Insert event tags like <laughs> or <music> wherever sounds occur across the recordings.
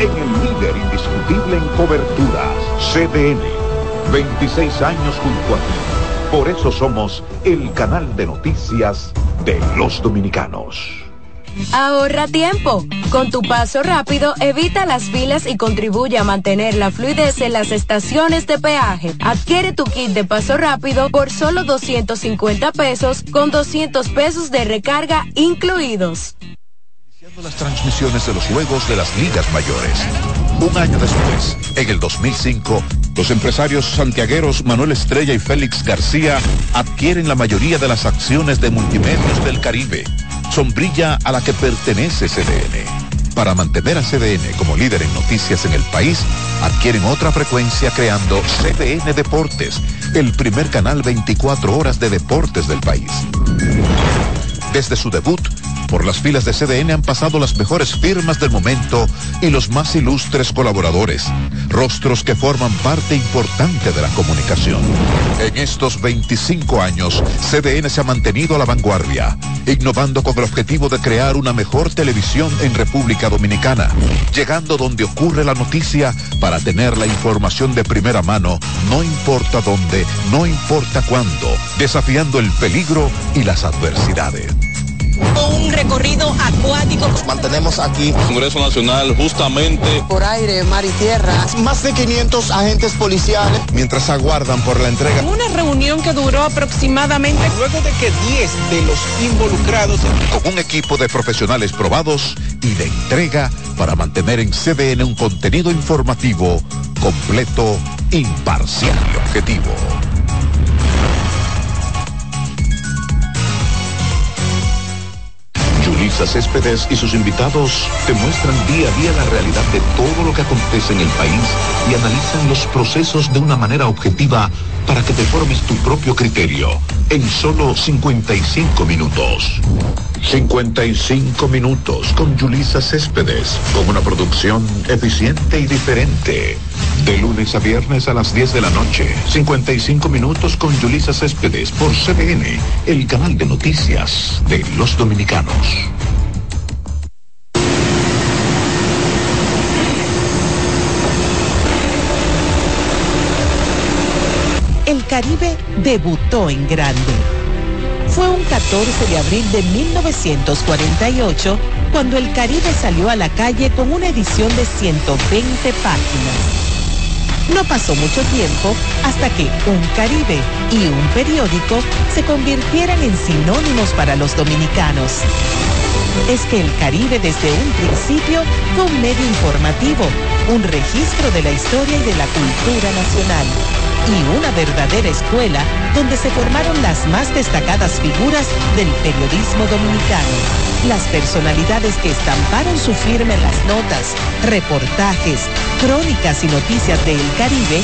en el líder indiscutible en coberturas, CDN. 26 años junto a ti. Por eso somos el canal de noticias de los dominicanos. Ahorra tiempo. Con tu paso rápido, evita las filas y contribuye a mantener la fluidez en las estaciones de peaje. Adquiere tu kit de paso rápido por solo 250 pesos con 200 pesos de recarga incluidos las transmisiones de los juegos de las ligas mayores. Un año después, en el 2005, los empresarios santiagueros Manuel Estrella y Félix García adquieren la mayoría de las acciones de Multimedios del Caribe, sombrilla a la que pertenece CDN. Para mantener a CDN como líder en noticias en el país, adquieren otra frecuencia creando CDN Deportes, el primer canal 24 horas de deportes del país. Desde su debut, por las filas de CDN han pasado las mejores firmas del momento y los más ilustres colaboradores, rostros que forman parte importante de la comunicación. En estos 25 años, CDN se ha mantenido a la vanguardia, innovando con el objetivo de crear una mejor televisión en República Dominicana, llegando donde ocurre la noticia para tener la información de primera mano, no importa dónde, no importa cuándo, desafiando el peligro y las adversidades un recorrido acuático. Nos mantenemos aquí. Congreso Nacional justamente. Por aire, mar y tierra. Más de 500 agentes policiales. Mientras aguardan por la entrega. Una reunión que duró aproximadamente. Luego de que 10 de los involucrados. Con un equipo de profesionales probados y de entrega para mantener en CDN un contenido informativo completo, imparcial y objetivo. Lisa Céspedes y sus invitados te muestran día a día la realidad de todo lo que acontece en el país y analizan los procesos de una manera objetiva para que te formes tu propio criterio en solo 55 minutos. 55 minutos con Julisa Céspedes, con una producción eficiente y diferente. De lunes a viernes a las 10 de la noche, 55 minutos con Julisa Céspedes por CBN, el canal de noticias de los dominicanos. El Caribe debutó en grande fue un 14 de abril de 1948 cuando el Caribe salió a la calle con una edición de 120 páginas. No pasó mucho tiempo hasta que un Caribe y un periódico se convirtieran en sinónimos para los dominicanos. Es que el Caribe desde un principio fue un medio informativo, un registro de la historia y de la cultura nacional y una verdadera escuela donde se formaron las más destacadas figuras del periodismo dominicano. Las personalidades que estamparon su firma en las notas, reportajes, crónicas y noticias de El Caribe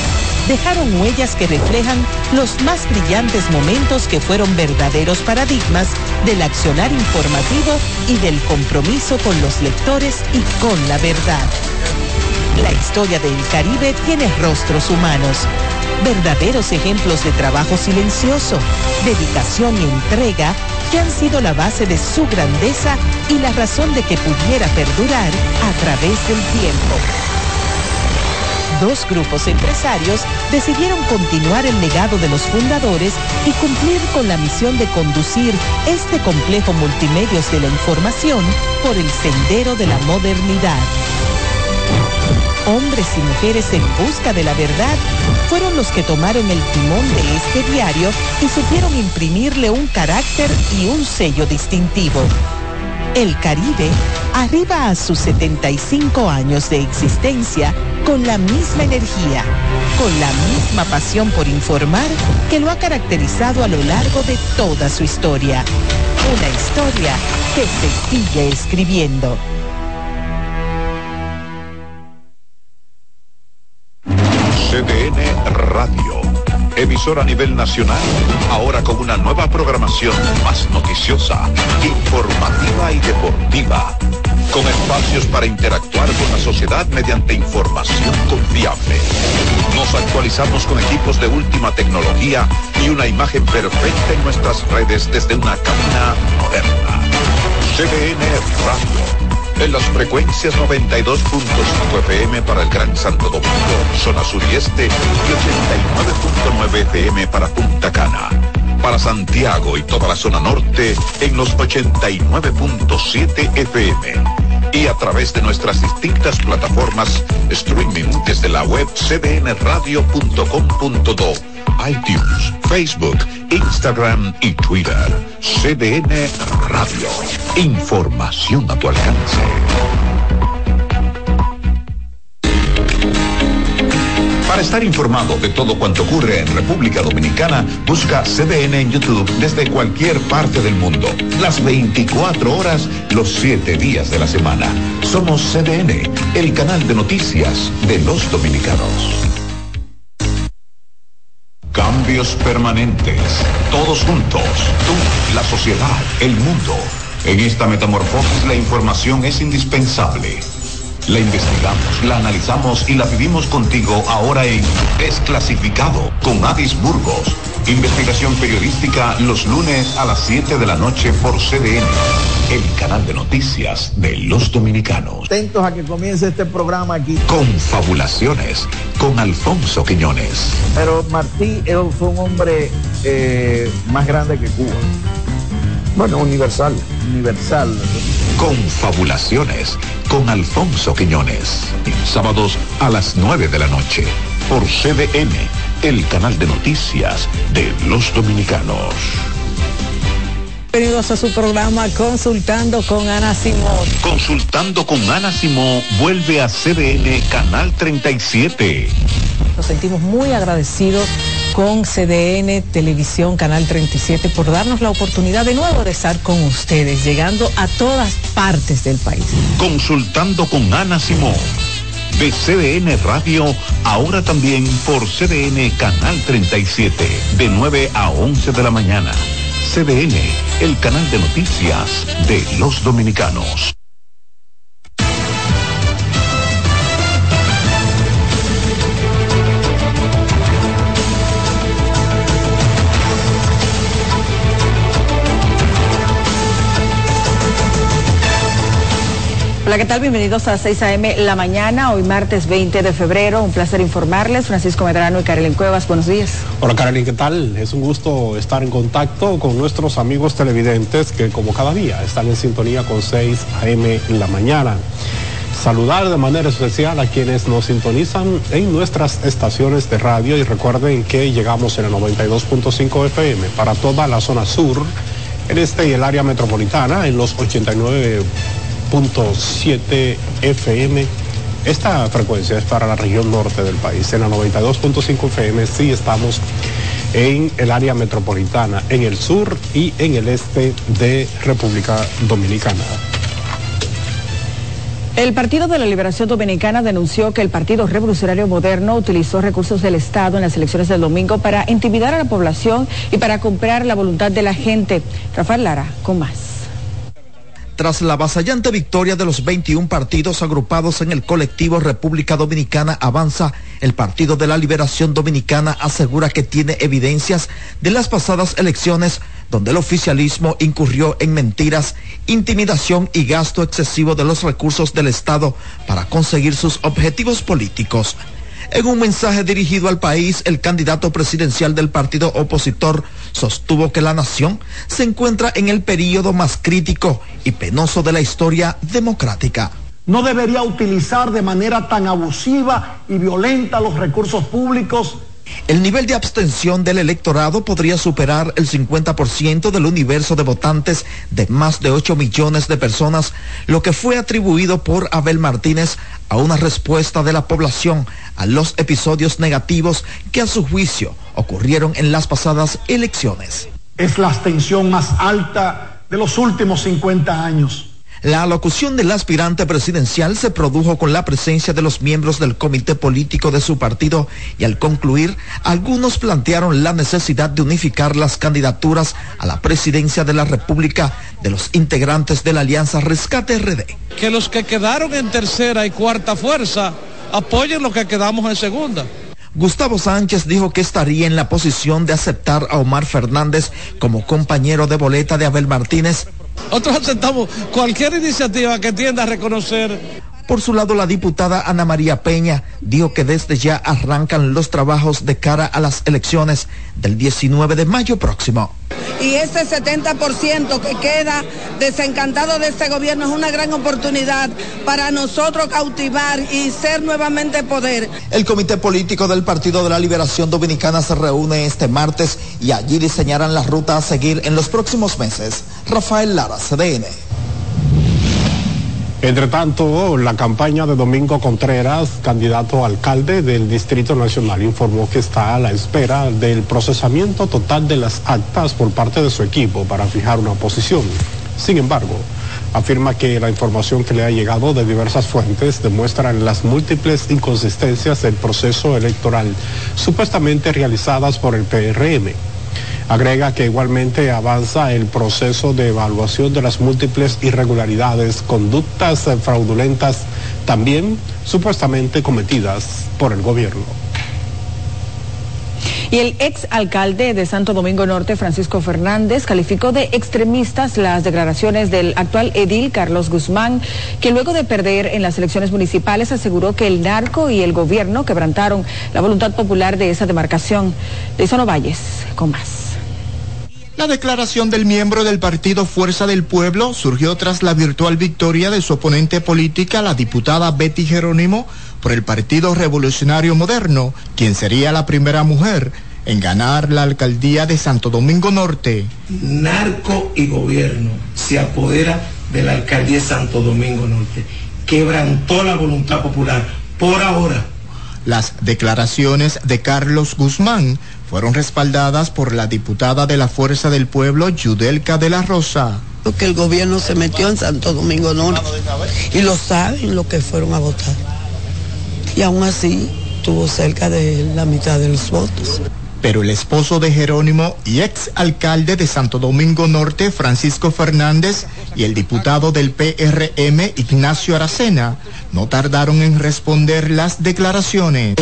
dejaron huellas que reflejan los más brillantes momentos que fueron verdaderos paradigmas del accionar informativo y del compromiso con los lectores y con la verdad. La historia del Caribe tiene rostros humanos verdaderos ejemplos de trabajo silencioso, dedicación y entrega que han sido la base de su grandeza y la razón de que pudiera perdurar a través del tiempo. Dos grupos empresarios decidieron continuar el legado de los fundadores y cumplir con la misión de conducir este complejo multimedios de la información por el sendero de la modernidad hombres y mujeres en busca de la verdad, fueron los que tomaron el timón de este diario y supieron imprimirle un carácter y un sello distintivo. El Caribe arriba a sus 75 años de existencia con la misma energía, con la misma pasión por informar que lo ha caracterizado a lo largo de toda su historia. Una historia que se sigue escribiendo. Emisora a nivel nacional, ahora con una nueva programación más noticiosa, informativa y deportiva. Con espacios para interactuar con la sociedad mediante información confiable. Nos actualizamos con equipos de última tecnología y una imagen perfecta en nuestras redes desde una cabina moderna. CDN Radio en las frecuencias 92.5 FM para el Gran Santo Domingo, zona sur y este, y 89.9 FM para Punta Cana. Para Santiago y toda la zona norte en los 89.7 FM. Y a través de nuestras distintas plataformas streaming desde la web cdnradio.com.do iTunes, Facebook, Instagram y Twitter. CDN Radio. Información a tu alcance. Para estar informado de todo cuanto ocurre en República Dominicana, busca CDN en YouTube desde cualquier parte del mundo. Las 24 horas, los 7 días de la semana. Somos CDN, el canal de noticias de los dominicanos. Cambios permanentes. Todos juntos. Tú, la sociedad, el mundo. En esta metamorfosis la información es indispensable. La investigamos, la analizamos y la vivimos contigo ahora en Desclasificado con Adis Burgos Investigación periodística los lunes a las 7 de la noche por CDN, el canal de noticias de los dominicanos. Atentos a que comience este programa aquí. Confabulaciones con Alfonso Quiñones. Pero Martí fue un hombre eh, más grande que Cuba. Bueno, universal. Universal. Confabulaciones con Alfonso Quiñones. Sábados a las 9 de la noche por CDN el canal de noticias de los dominicanos. Bienvenidos a su programa Consultando con Ana Simón. Consultando con Ana Simón vuelve a CDN Canal 37. Nos sentimos muy agradecidos con CDN Televisión Canal 37 por darnos la oportunidad de nuevo de estar con ustedes, llegando a todas partes del país. Consultando con Ana Simón de CDN Radio, ahora también por CDN Canal 37, de 9 a 11 de la mañana. CDN, el canal de noticias de los dominicanos. Hola, ¿qué tal? Bienvenidos a 6 a.m. la mañana, hoy martes 20 de febrero. Un placer informarles. Francisco Medrano y Carolyn Cuevas, buenos días. Hola, Carolyn, ¿qué tal? Es un gusto estar en contacto con nuestros amigos televidentes que, como cada día, están en sintonía con 6 a.m. en la mañana. Saludar de manera especial a quienes nos sintonizan en nuestras estaciones de radio y recuerden que llegamos en el 92.5 FM para toda la zona sur, el este y el área metropolitana en los 89 7 FM. Esta frecuencia es para la región norte del país. En la 92.5 FM sí estamos en el área metropolitana, en el sur y en el este de República Dominicana. El Partido de la Liberación Dominicana denunció que el Partido Revolucionario Moderno utilizó recursos del Estado en las elecciones del domingo para intimidar a la población y para comprar la voluntad de la gente. Rafael Lara, con más. Tras la avasallante victoria de los 21 partidos agrupados en el colectivo República Dominicana Avanza, el Partido de la Liberación Dominicana asegura que tiene evidencias de las pasadas elecciones donde el oficialismo incurrió en mentiras, intimidación y gasto excesivo de los recursos del Estado para conseguir sus objetivos políticos. En un mensaje dirigido al país, el candidato presidencial del partido opositor sostuvo que la nación se encuentra en el periodo más crítico y penoso de la historia democrática. No debería utilizar de manera tan abusiva y violenta los recursos públicos el nivel de abstención del electorado podría superar el 50% del universo de votantes de más de 8 millones de personas, lo que fue atribuido por Abel Martínez a una respuesta de la población a los episodios negativos que a su juicio ocurrieron en las pasadas elecciones. Es la abstención más alta de los últimos 50 años. La alocución del aspirante presidencial se produjo con la presencia de los miembros del comité político de su partido y al concluir, algunos plantearon la necesidad de unificar las candidaturas a la presidencia de la República de los integrantes de la Alianza Rescate RD. Que los que quedaron en tercera y cuarta fuerza apoyen los que quedamos en segunda. Gustavo Sánchez dijo que estaría en la posición de aceptar a Omar Fernández como compañero de boleta de Abel Martínez nosotros aceptamos cualquier iniciativa que tienda a reconocer. Por su lado, la diputada Ana María Peña dijo que desde ya arrancan los trabajos de cara a las elecciones del 19 de mayo próximo. Y ese 70% que queda desencantado de este gobierno es una gran oportunidad para nosotros cautivar y ser nuevamente poder. El Comité Político del Partido de la Liberación Dominicana se reúne este martes y allí diseñarán la ruta a seguir en los próximos meses. Rafael Lara, CDN. Entre tanto, la campaña de Domingo Contreras, candidato a alcalde del Distrito Nacional, informó que está a la espera del procesamiento total de las actas por parte de su equipo para fijar una posición. Sin embargo, afirma que la información que le ha llegado de diversas fuentes demuestran las múltiples inconsistencias del proceso electoral supuestamente realizadas por el PRM Agrega que igualmente avanza el proceso de evaluación de las múltiples irregularidades, conductas fraudulentas, también supuestamente cometidas por el gobierno. Y el ex alcalde de Santo Domingo Norte, Francisco Fernández, calificó de extremistas las declaraciones del actual edil Carlos Guzmán, que luego de perder en las elecciones municipales aseguró que el narco y el gobierno quebrantaron la voluntad popular de esa demarcación. De Valles, con más. La declaración del miembro del partido Fuerza del Pueblo surgió tras la virtual victoria de su oponente política, la diputada Betty Jerónimo, por el Partido Revolucionario Moderno, quien sería la primera mujer en ganar la alcaldía de Santo Domingo Norte. Narco y gobierno se apodera de la alcaldía de Santo Domingo Norte. Quebrantó la voluntad popular por ahora. Las declaraciones de Carlos Guzmán fueron respaldadas por la diputada de la Fuerza del Pueblo, Yudelka de la Rosa. Que el gobierno se metió en Santo Domingo Norte y lo saben lo que fueron a votar. Y aún así tuvo cerca de la mitad de los votos. Pero el esposo de Jerónimo y ex alcalde de Santo Domingo Norte, Francisco Fernández, y el diputado del PRM, Ignacio Aracena, no tardaron en responder las declaraciones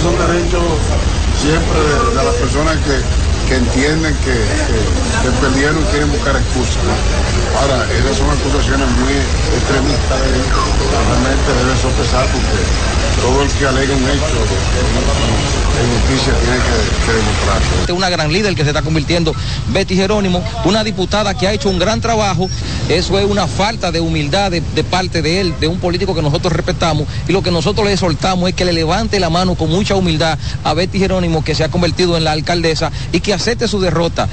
siempre de, las personas que, entienden que, que, perdieron y quieren buscar excusas. Ahora, esas son acusaciones muy extremistas, realmente deben sopesar porque todo el que alegue un hecho en justicia tiene que, que demostrarlo. Una gran líder que se está convirtiendo, Betty Jerónimo, una diputada que ha hecho un gran trabajo, eso es una falta de humildad de, parte de él, de un político que nosotros respetamos, y lo que nosotros le soltamos es que le levante la mano con mucha humildad a Betty Jerónimo, que se ha convertido en la alcaldesa, y que acepte su derrota.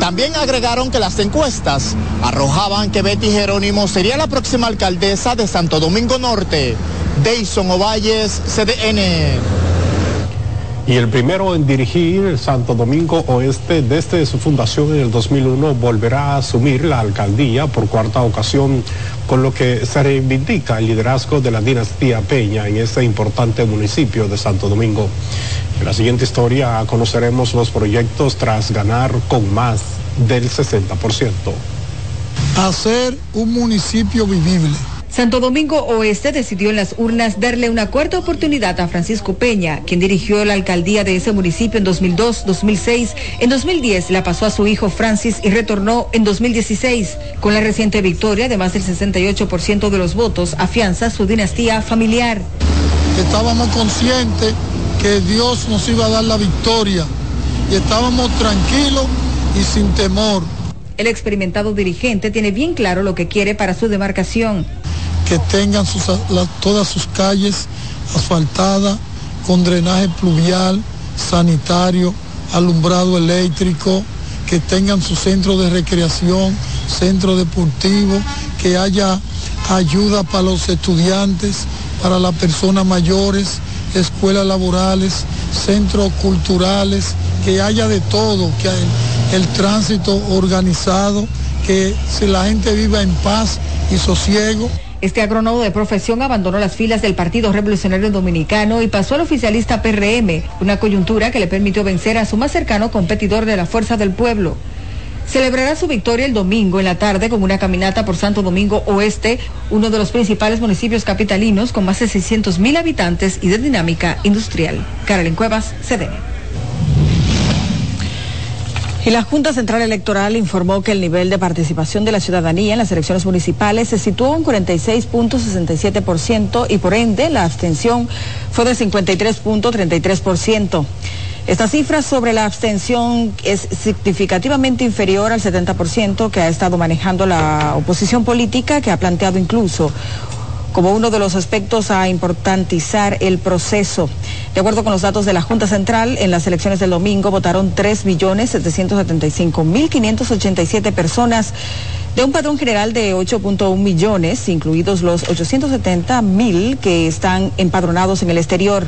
También agregaron que las encuestas arrojaban que Betty Jerónimo sería la próxima alcaldesa de Santo Domingo Norte. Deison Ovalles, CDN. Y el primero en dirigir Santo Domingo Oeste desde su fundación en el 2001 volverá a asumir la alcaldía por cuarta ocasión, con lo que se reivindica el liderazgo de la dinastía Peña en ese importante municipio de Santo Domingo. En la siguiente historia conoceremos los proyectos tras ganar con más del 60%. Hacer un municipio vivible Santo Domingo Oeste decidió en las urnas darle una cuarta oportunidad a Francisco Peña, quien dirigió la alcaldía de ese municipio en 2002, 2006. En 2010 la pasó a su hijo Francis y retornó en 2016. Con la reciente victoria de más del 68% de los votos, afianza su dinastía familiar. Estábamos conscientes que Dios nos iba a dar la victoria y estábamos tranquilos y sin temor. El experimentado dirigente tiene bien claro lo que quiere para su demarcación. Que tengan todas sus calles asfaltadas con drenaje pluvial, sanitario, alumbrado eléctrico, que tengan su centro de recreación, centro deportivo, que haya ayuda para los estudiantes, para las personas mayores, escuelas laborales, centros culturales, que haya de todo, que el tránsito organizado, que si la gente viva en paz y sosiego. Este agrónomo de profesión abandonó las filas del Partido Revolucionario Dominicano y pasó al oficialista PRM, una coyuntura que le permitió vencer a su más cercano competidor de la Fuerza del Pueblo. Celebrará su victoria el domingo en la tarde con una caminata por Santo Domingo Oeste, uno de los principales municipios capitalinos con más de 600 mil habitantes y de dinámica industrial. Carolyn Cuevas, CDN. Y la Junta Central Electoral informó que el nivel de participación de la ciudadanía en las elecciones municipales se situó en 46.67% y por ende la abstención fue de 53.33%. Esta cifra sobre la abstención es significativamente inferior al 70% que ha estado manejando la oposición política, que ha planteado incluso como uno de los aspectos a importantizar el proceso. De acuerdo con los datos de la Junta Central, en las elecciones del domingo votaron 3.775.587 personas de un padrón general de 8.1 millones, incluidos los 870.000 que están empadronados en el exterior.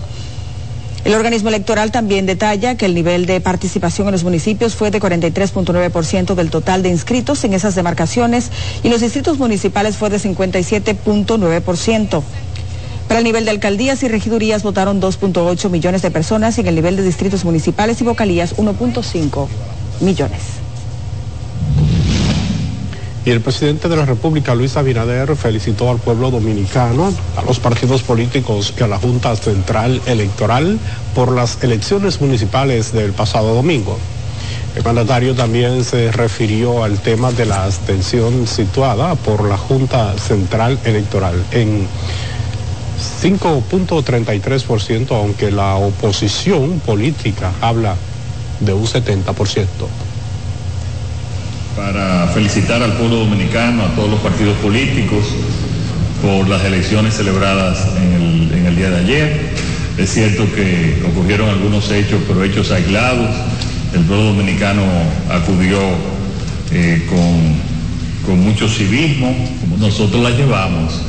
El organismo electoral también detalla que el nivel de participación en los municipios fue de 43.9% del total de inscritos en esas demarcaciones y los distritos municipales fue de 57.9%. Para el nivel de alcaldías y regidurías votaron 2.8 millones de personas y en el nivel de distritos municipales y vocalías 1.5 millones. Y el presidente de la República, Luis Abinader, felicitó al pueblo dominicano, a los partidos políticos y a la Junta Central Electoral por las elecciones municipales del pasado domingo. El mandatario también se refirió al tema de la abstención situada por la Junta Central Electoral en 5.33%, aunque la oposición política habla de un 70% para felicitar al pueblo dominicano, a todos los partidos políticos por las elecciones celebradas en el, día de ayer. Es cierto que ocurrieron algunos hechos, pero hechos aislados. El pueblo dominicano acudió eh, con, con mucho civismo, nosotros la llevamos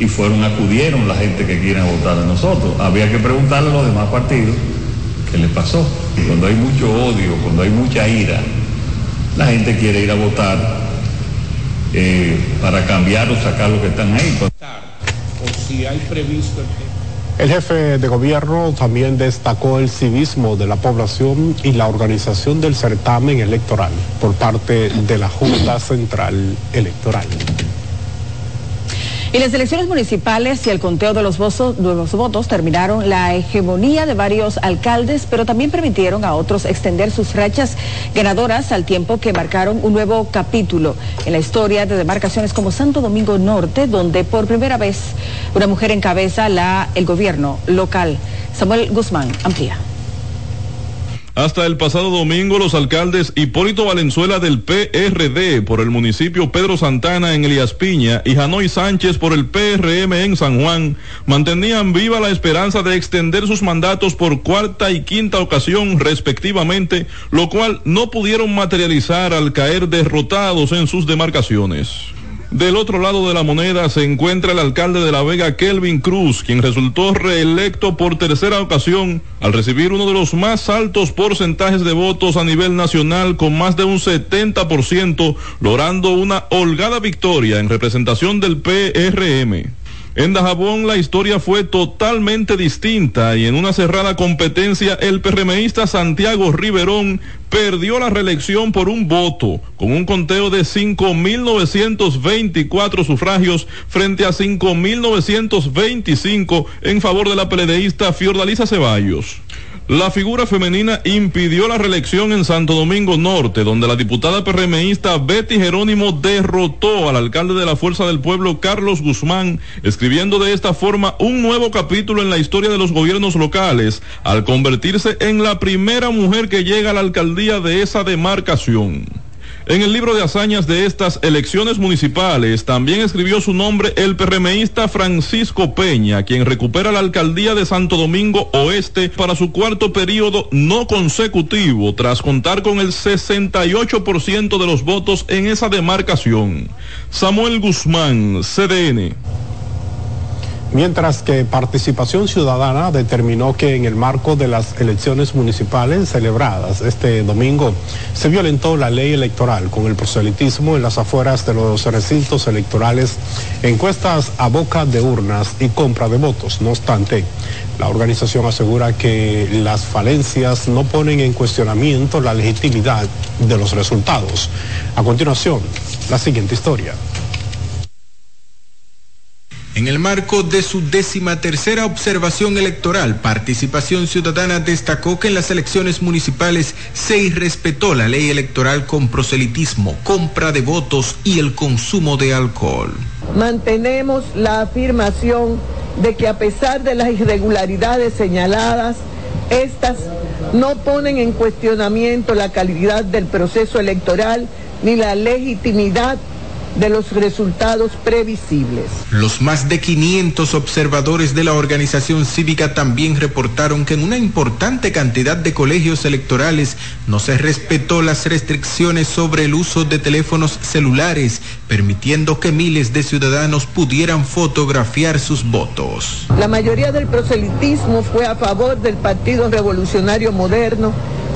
y fueron, acudieron la gente que quiere votar a nosotros. Había que preguntarle a los demás partidos qué les pasó. Cuando hay mucho odio, cuando hay mucha ira, la gente quiere ir a votar eh, para cambiar o sacar lo que están ahí. O si hay previsto el el jefe de gobierno también destacó el civismo de la población y la organización del certamen electoral por parte de la Junta Central Electoral. Y las elecciones municipales y el conteo de los, votos, votos terminaron la hegemonía de varios alcaldes, pero también permitieron a otros extender sus rachas ganadoras al tiempo que marcaron un nuevo capítulo en la historia de demarcaciones como Santo Domingo Norte, donde por primera vez una mujer encabeza la, el gobierno local. Samuel Guzmán amplía. Hasta el pasado domingo, los alcaldes Hipólito Valenzuela del PRD por el municipio Pedro Santana en Elías Piña y Janoy Sánchez por el PRM en San Juan mantenían viva la esperanza de extender sus mandatos por cuarta y quinta ocasión respectivamente, lo cual no pudieron materializar al caer derrotados en sus demarcaciones. Del otro lado de la moneda se encuentra el alcalde de La Vega, Kelvin Cruz, quien resultó reelecto por tercera ocasión al recibir uno de los más altos porcentajes de votos a nivel nacional con más de un 70%, logrando una holgada victoria en representación del PRM. En Dajabón la historia fue totalmente distinta y en una cerrada competencia el PRMista Santiago Riverón perdió la reelección por un voto, con un conteo de 5.924 sufragios frente a 5.925 en favor de la peledeísta Fiordalisa Ceballos. La figura femenina impidió la reelección en Santo Domingo Norte, donde la diputada PRMista Betty Jerónimo derrotó al alcalde de la Fuerza del Pueblo, Carlos Guzmán, escribiendo de esta forma un nuevo capítulo en la historia de los gobiernos locales, al convertirse en la primera mujer que llega a la alcaldía de esa demarcación. En el libro de hazañas de estas elecciones municipales también escribió su nombre el PRMista Francisco Peña, quien recupera la alcaldía de Santo Domingo Oeste para su cuarto periodo no consecutivo, tras contar con el 68% de los votos en esa demarcación. Samuel Guzmán, CDN. Mientras que Participación Ciudadana determinó que en el marco de las elecciones municipales celebradas este domingo se violentó la ley electoral con el proselitismo en las afueras de los recintos electorales, encuestas a boca de urnas y compra de votos. No obstante, la organización asegura que las falencias no ponen en cuestionamiento la legitimidad de los resultados. A continuación, la siguiente historia. En el marco de su décima tercera observación electoral, Participación Ciudadana destacó que en las elecciones municipales se irrespetó la ley electoral con proselitismo, compra de votos y el consumo de alcohol. Mantenemos la afirmación de que a pesar de las irregularidades señaladas, estas no ponen en cuestionamiento la calidad del proceso electoral ni la legitimidad de los resultados previsibles. Los más de 500 observadores de la organización cívica también reportaron que en una importante cantidad de colegios electorales no se respetó las restricciones sobre el uso de teléfonos celulares, permitiendo que miles de ciudadanos pudieran fotografiar sus votos. La mayoría del proselitismo fue a favor del Partido Revolucionario Moderno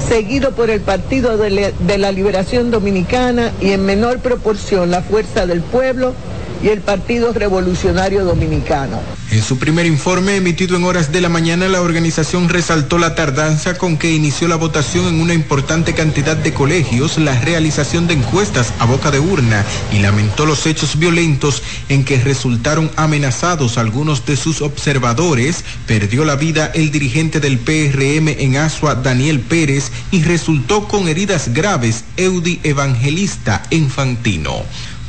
seguido por el Partido de, la Liberación Dominicana y en menor proporción la Fuerza del Pueblo y el Partido Revolucionario Dominicano. En su primer informe emitido en horas de la mañana, la organización resaltó la tardanza con que inició la votación en una importante cantidad de colegios, la realización de encuestas a boca de urna y lamentó los hechos violentos en que resultaron amenazados algunos de sus observadores. Perdió la vida el dirigente del PRM en Asua, Daniel Pérez, y resultó con heridas graves Eudi Evangelista Infantino.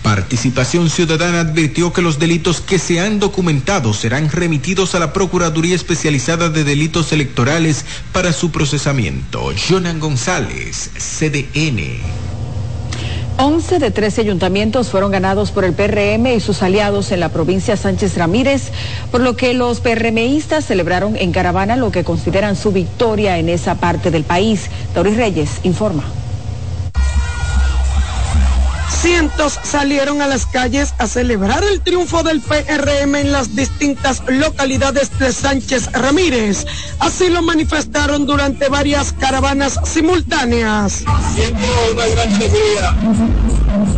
Participación Ciudadana advirtió que los delitos que se han documentado serán remitidos a la Procuraduría Especializada de Delitos Electorales para su procesamiento. Jonan González, CDN. 11 de 13 ayuntamientos fueron ganados por el PRM y sus aliados en la provincia Sánchez Ramírez, por lo que los PRMistas celebraron en caravana lo que consideran su victoria en esa parte del país. Doris Reyes informa. Cientos salieron a las calles a celebrar el triunfo del PRM en las distintas localidades de Sánchez Ramírez. Así lo manifestaron durante varias caravanas simultáneas. Siento una gran alegría,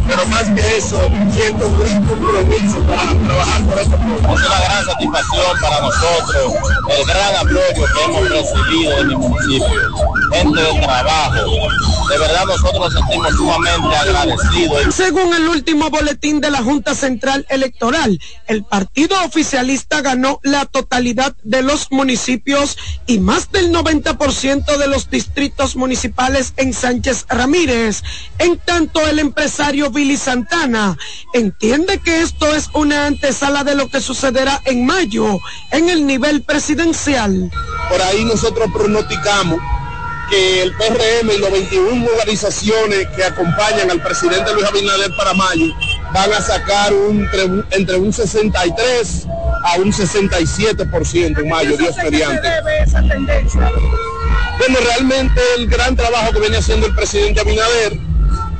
pero más que eso, siento un compromiso para trabajar por esto. Es una gran satisfacción para nosotros, el gran apoyo que hemos recibido en mi municipio, gente de trabajo. De verdad nosotros nos sentimos sumamente agradecidos. Según el último boletín de la Junta Central Electoral, el partido oficialista ganó la totalidad de los municipios y más del 90% de los distritos municipales en Sánchez Ramírez. En tanto, el empresario Billy Santana entiende que esto es una antesala de lo que sucederá en mayo en el nivel presidencial. Por ahí nosotros pronosticamos que el PRM y las 21 organizaciones que acompañan al presidente Luis Abinader para mayo van a sacar un, entre, un 63 a un 67% en mayo, Dios mediante. Bueno, realmente el gran trabajo que viene haciendo el presidente Abinader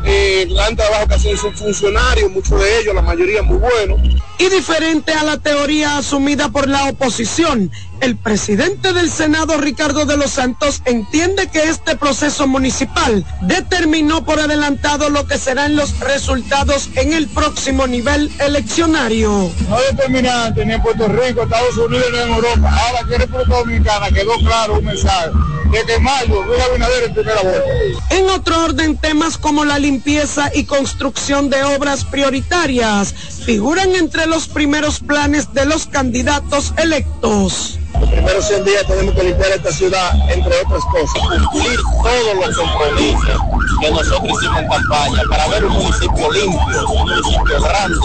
eh, gran trabajo que hacen sus funcionarios, muchos de ellos, la mayoría muy buenos. Y diferente a la teoría asumida por la oposición, el presidente del Senado, Ricardo de los Santos, entiende que este proceso municipal determinó por adelantado lo que serán los resultados en el próximo nivel eleccionario. No determinante ni en Puerto Rico, Estados Unidos ni en Europa. Ahora que República Dominicana quedó claro un mensaje de que mayo Luis Abinader en primera vuelta. En otro orden, temas como la limpieza y construcción de obras prioritarias figuran entre los primeros planes de los candidatos electos. Los primeros 100 días tenemos que limpiar esta ciudad, entre otras cosas. Cumplir todos los compromisos que nosotros hicimos en campaña para ver un municipio limpio, un municipio grande,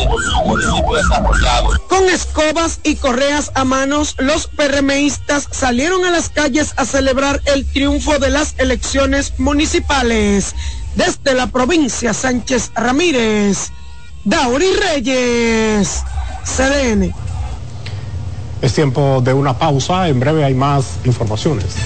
un municipio desarrollado. Con escobas y correas a manos, los PRMistas salieron a las calles a celebrar el triunfo de las elecciones municipales. Desde la provincia Sánchez Ramírez, Dauri Reyes, CDN. Es tiempo de una pausa, en breve hay más informaciones.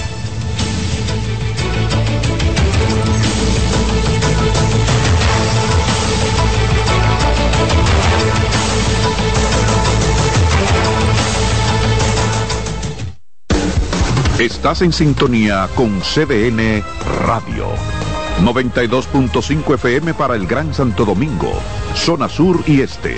Estás en sintonía con CDN Radio. 92.5 FM para el Gran Santo Domingo, zona sur y este.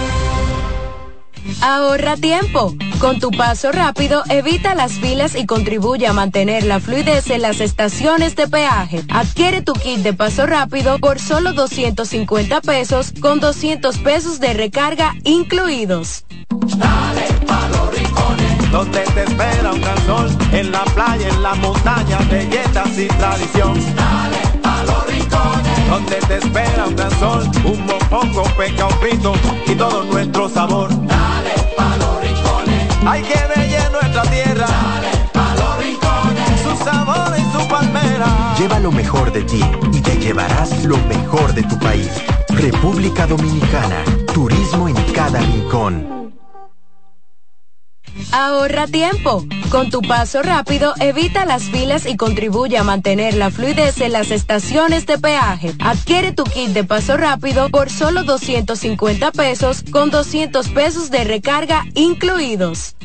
Ahorra tiempo. Con tu paso rápido, evita las filas y contribuye a mantener la fluidez en las estaciones de peaje. Adquiere tu kit de paso rápido por solo 250 pesos con 200 pesos de recarga incluidos. Dale pa los rincones, donde te espera un gran sol, en la playa, en la montaña, belletas y tradición. Dale pa los rincones, donde te espera un gran sol, un mopongo, peca, un pito y todo nuestro sabor. Dale hay que ver nuestra tierra. Dale los rincones, su sabor y su palmera. Lleva lo mejor de ti y te llevarás lo mejor de tu país. República Dominicana, turismo en cada rincón. Ahorra tiempo. Con tu paso rápido, evita las filas y contribuye a mantener la fluidez en las estaciones de peaje. Adquiere tu kit de paso rápido por solo 250 pesos con 200 pesos de recarga incluidos.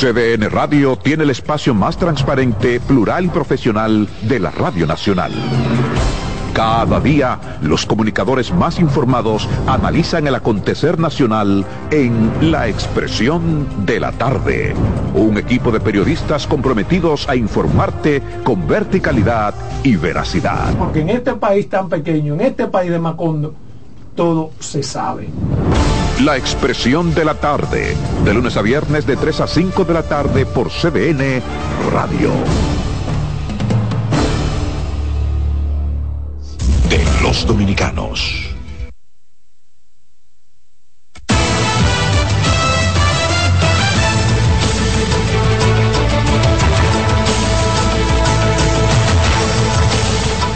CDN Radio tiene el espacio más transparente, plural y profesional de la Radio Nacional. Cada día, los comunicadores más informados analizan el acontecer nacional en La Expresión de la Tarde. Un equipo de periodistas comprometidos a informarte con verticalidad y veracidad. Porque en este país tan pequeño, en este país de Macondo, todo se sabe. La Expresión de la Tarde, de lunes a viernes de 3 a 5 de la tarde por CDN Radio. Los dominicanos.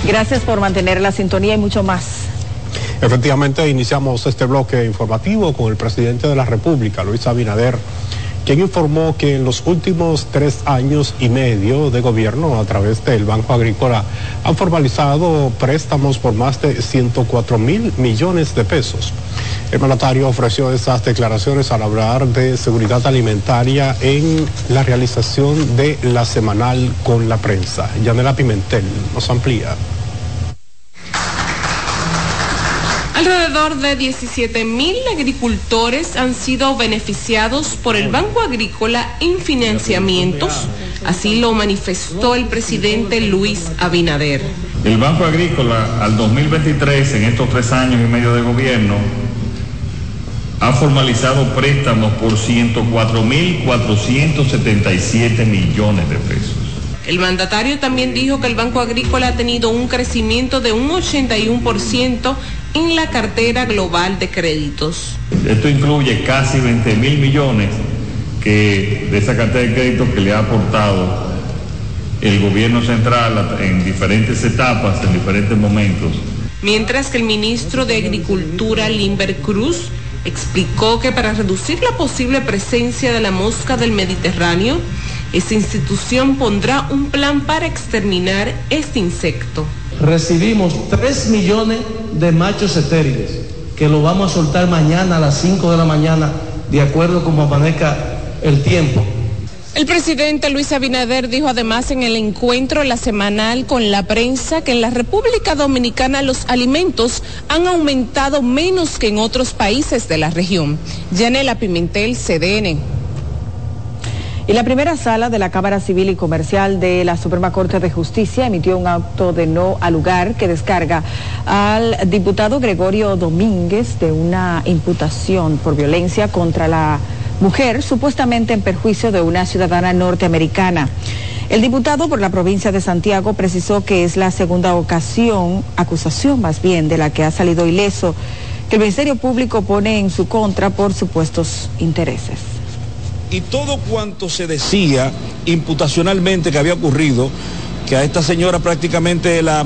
Gracias por mantener la sintonía y mucho más. Efectivamente, iniciamos este bloque informativo con el presidente de la República, Luis Abinader quien informó que en los últimos tres años y medio de gobierno a través del Banco Agrícola han formalizado préstamos por más de 104 mil millones de pesos. El mandatario ofreció esas declaraciones al hablar de seguridad alimentaria en la realización de la semanal con la prensa. Yanela Pimentel nos amplía. Alrededor de 17 mil agricultores han sido beneficiados por el Banco Agrícola en financiamientos, así lo manifestó el presidente Luis Abinader. El Banco Agrícola al 2023, en estos tres años y medio de gobierno, ha formalizado préstamos por 104.477 millones de pesos. El mandatario también dijo que el Banco Agrícola ha tenido un crecimiento de un 81% en la cartera global de créditos. Esto incluye casi 20 mil millones que, de esa cartera de créditos que le ha aportado el gobierno central en diferentes etapas, en diferentes momentos. Mientras que el ministro de Agricultura, Limber Cruz, explicó que para reducir la posible presencia de la mosca del Mediterráneo, esta institución pondrá un plan para exterminar este insecto. Recibimos 3 millones de machos estériles que lo vamos a soltar mañana a las 5 de la mañana, de acuerdo como amanezca el tiempo. El presidente Luis Abinader dijo además en el encuentro la semanal con la prensa que en la República Dominicana los alimentos han aumentado menos que en otros países de la región. Yanela Pimentel, CDN. Y la primera sala de la Cámara Civil y Comercial de la Suprema Corte de Justicia emitió un acto de no al lugar que descarga al diputado Gregorio Domínguez de una imputación por violencia contra la mujer, supuestamente en perjuicio de una ciudadana norteamericana. El diputado por la provincia de Santiago precisó que es la segunda ocasión, acusación más bien, de la que ha salido ileso, que el Ministerio Público pone en su contra por supuestos intereses y todo cuanto se decía imputacionalmente que había ocurrido, que a esta señora prácticamente la,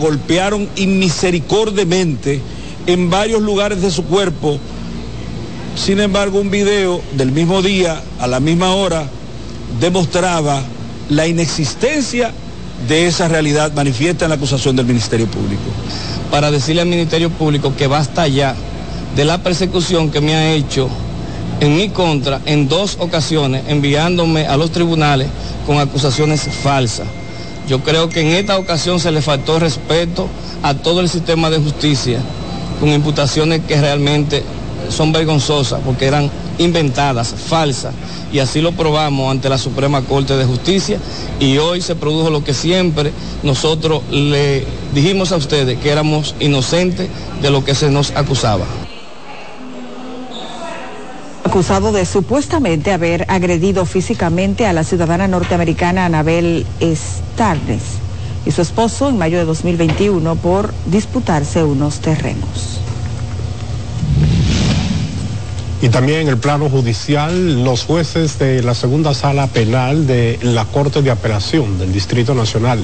golpearon inmisericordemente en varios lugares de su cuerpo Sin embargo, un video del mismo día, a la misma hora, demostraba la inexistencia de esa realidad manifiesta en la acusación del Ministerio Público. Para decirle al Ministerio Público que basta ya de la persecución que me ha hecho en mi contra en dos ocasiones, enviándome a los tribunales con acusaciones falsas. Yo creo que en esta ocasión se le faltó respeto a todo el sistema de justicia, con imputaciones que realmente son vergonzosas porque eran inventadas, falsas, y así lo probamos ante la Suprema Corte de Justicia y hoy se produjo lo que siempre nosotros le dijimos a ustedes, que éramos inocentes de lo que se nos acusaba acusado de supuestamente haber agredido físicamente a la ciudadana norteamericana Anabel Starnes y su esposo en mayo de 2021 por disputarse unos terrenos. Y también en el plano judicial, los jueces de la segunda sala penal de la Corte de Apelación del Distrito Nacional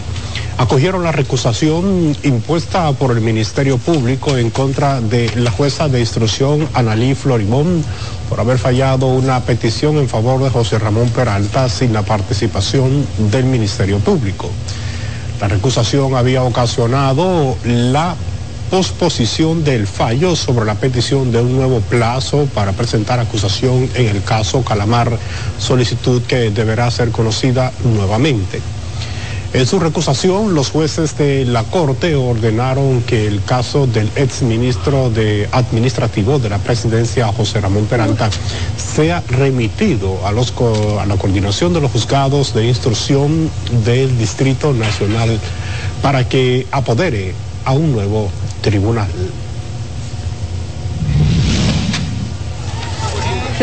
acogieron la recusación impuesta por el Ministerio Público en contra de la jueza de instrucción Analí Florimón por haber fallado una petición en favor de José Ramón Peralta sin la participación del Ministerio Público. La recusación había ocasionado la posposición del fallo sobre la petición de un nuevo plazo para presentar acusación en el caso Calamar, solicitud que deberá ser conocida nuevamente. En su recusación, los jueces de la Corte ordenaron que el caso del exministro de administrativo de la presidencia, José Ramón Peralta, sea remitido a, la coordinación de los juzgados de instrucción del Distrito Nacional para que apodere a un nuevo tribunal.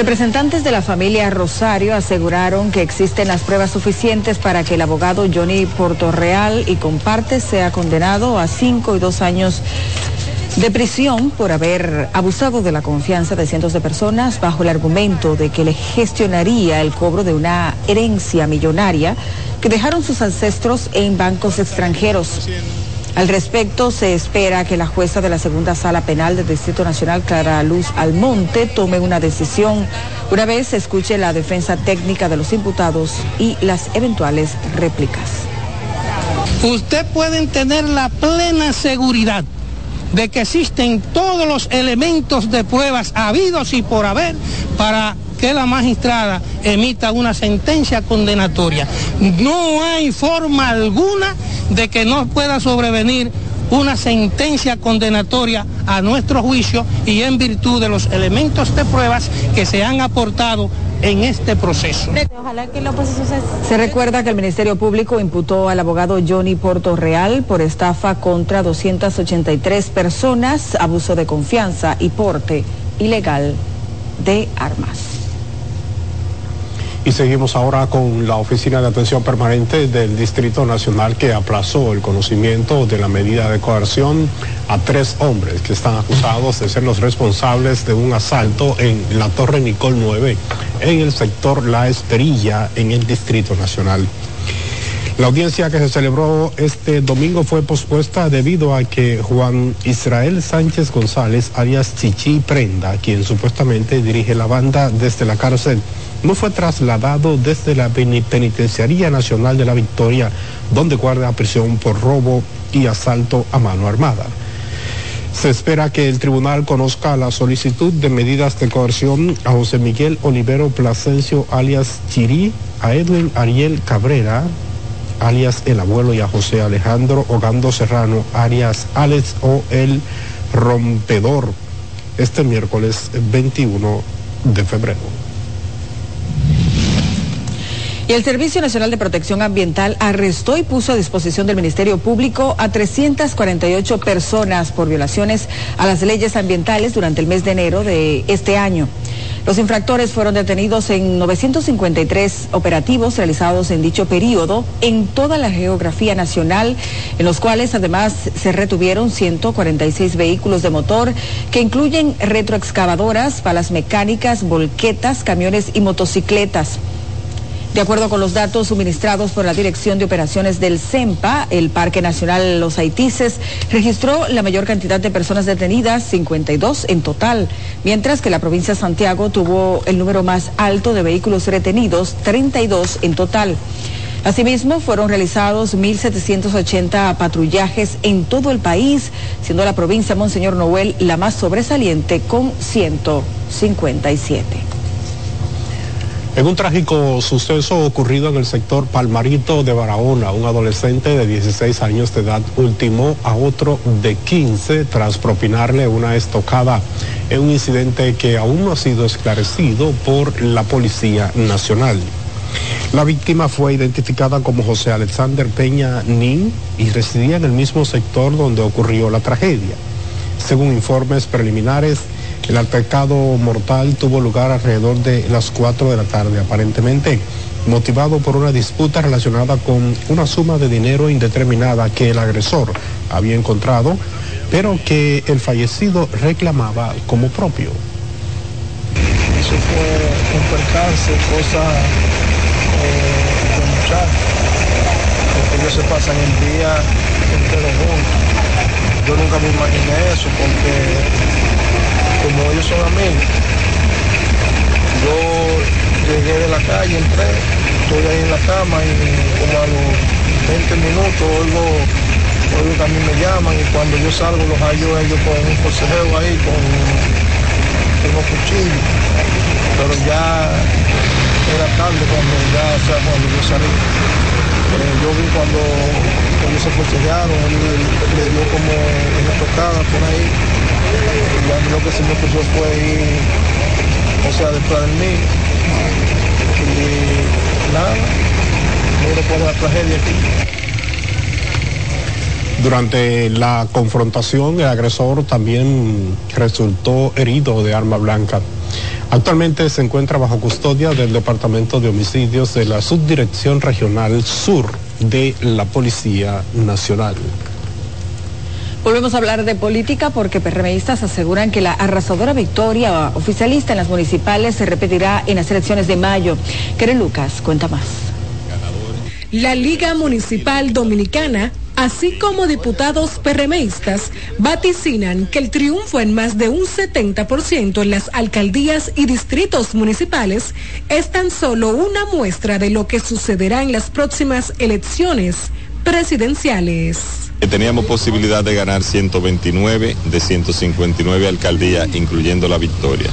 Representantes de la familia Rosario aseguraron que existen las pruebas suficientes para que el abogado Johnny Portorreal y comparte sea condenado a cinco y dos años de prisión por haber abusado de la confianza de cientos de personas bajo el argumento de que le gestionaría el cobro de una herencia millonaria que dejaron sus ancestros en bancos extranjeros. Al respecto, se espera que la jueza de la segunda sala penal del Distrito Nacional, Clara Luz Almonte, tome una decisión una vez se escuche la defensa técnica de los imputados y las eventuales réplicas. Usted puede tener la plena seguridad de que existen todos los elementos de pruebas habidos y por haber para que la magistrada emita una sentencia condenatoria. No hay forma alguna de que no pueda sobrevenir una sentencia condenatoria a nuestro juicio y en virtud de los elementos de pruebas que se han aportado en este proceso. Se recuerda que el Ministerio Público imputó al abogado Johnny Porto Real por estafa contra 283 personas, abuso de confianza y porte ilegal de armas. Y seguimos ahora con la Oficina de Atención Permanente del Distrito Nacional que aplazó el conocimiento de la medida de coerción a tres hombres que están acusados de ser los responsables de un asalto en la Torre Nicol 9 en el sector La Esterilla en el Distrito Nacional. La audiencia que se celebró este domingo fue pospuesta debido a que Juan Israel Sánchez González, alias Chichi Prenda, quien supuestamente dirige la banda desde la cárcel, no fue trasladado desde la Penitenciaría Nacional de la Victoria, donde guarda prisión por robo y asalto a mano armada. Se espera que el tribunal conozca la solicitud de medidas de coerción a José Miguel Olivero Plasencio, alias Chirí, a Edwin Ariel Cabrera, alias El Abuelo, y a José Alejandro Ogando Serrano, alias Alex o El Rompedor, este miércoles 21 de febrero. Y el Servicio Nacional de Protección Ambiental arrestó y puso a disposición del Ministerio Público a 348 personas por violaciones a las leyes ambientales durante el mes de enero de este año. Los infractores fueron detenidos en 953 operativos realizados en dicho periodo en toda la geografía nacional, en los cuales además se retuvieron 146 vehículos de motor que incluyen retroexcavadoras, palas mecánicas, volquetas, camiones y motocicletas. De acuerdo con los datos suministrados por la Dirección de Operaciones del CEMPA, el Parque Nacional Los Haitises registró la mayor cantidad de personas detenidas, 52 en total, mientras que la provincia de Santiago tuvo el número más alto de vehículos retenidos, 32 en total. Asimismo, fueron realizados 1.780 patrullajes en todo el país, siendo la provincia Monseñor Noel la más sobresaliente con 157. En un trágico suceso ocurrido en el sector Palmarito de Barahona, un adolescente de 16 años de edad ultimó a otro de 15 tras propinarle una estocada en un incidente que aún no ha sido esclarecido por la Policía Nacional. La víctima fue identificada como José Alexander Peña Nin y residía en el mismo sector donde ocurrió la tragedia. Según informes preliminares, el altercado mortal tuvo lugar alrededor de las 4 de la tarde, aparentemente motivado por una disputa relacionada con una suma de dinero indeterminada que el agresor había encontrado, pero que el fallecido reclamaba como propio. Eso fue un percance, cosa eh, de muchachos, porque ellos se pasan el día entero juntos. Yo nunca me imaginé eso porque como ellos son amigos, yo llegué de la calle, entré, estoy ahí en la cama y como a los 20 minutos oigo, oigo que a mí me llaman y cuando yo salgo los hallo ellos con un consejero ahí con, unos cuchillos, pero ya era tarde cuando ya, sea, cuando yo salí. Eh, yo vi cuando ellos se forcejearon, él le dio como una tocada por ahí y a que se me fue ir, o sea, detrás de mí. Y nada, miro por la tragedia aquí. Durante la confrontación, el agresor también resultó herido de arma blanca. Actualmente se encuentra bajo custodia del Departamento de Homicidios de la Subdirección Regional Sur de la Policía Nacional. Volvemos a hablar de política porque PRMistas aseguran que la arrasadora victoria oficialista en las municipales se repetirá en las elecciones de mayo. Keren Lucas, cuenta más. La Liga Municipal Dominicana así como diputados PRMistas, vaticinan que el triunfo en más de un 70% en las alcaldías y distritos municipales es tan solo una muestra de lo que sucederá en las próximas elecciones presidenciales teníamos posibilidad de ganar 129 de 159 alcaldías, incluyendo la victoria.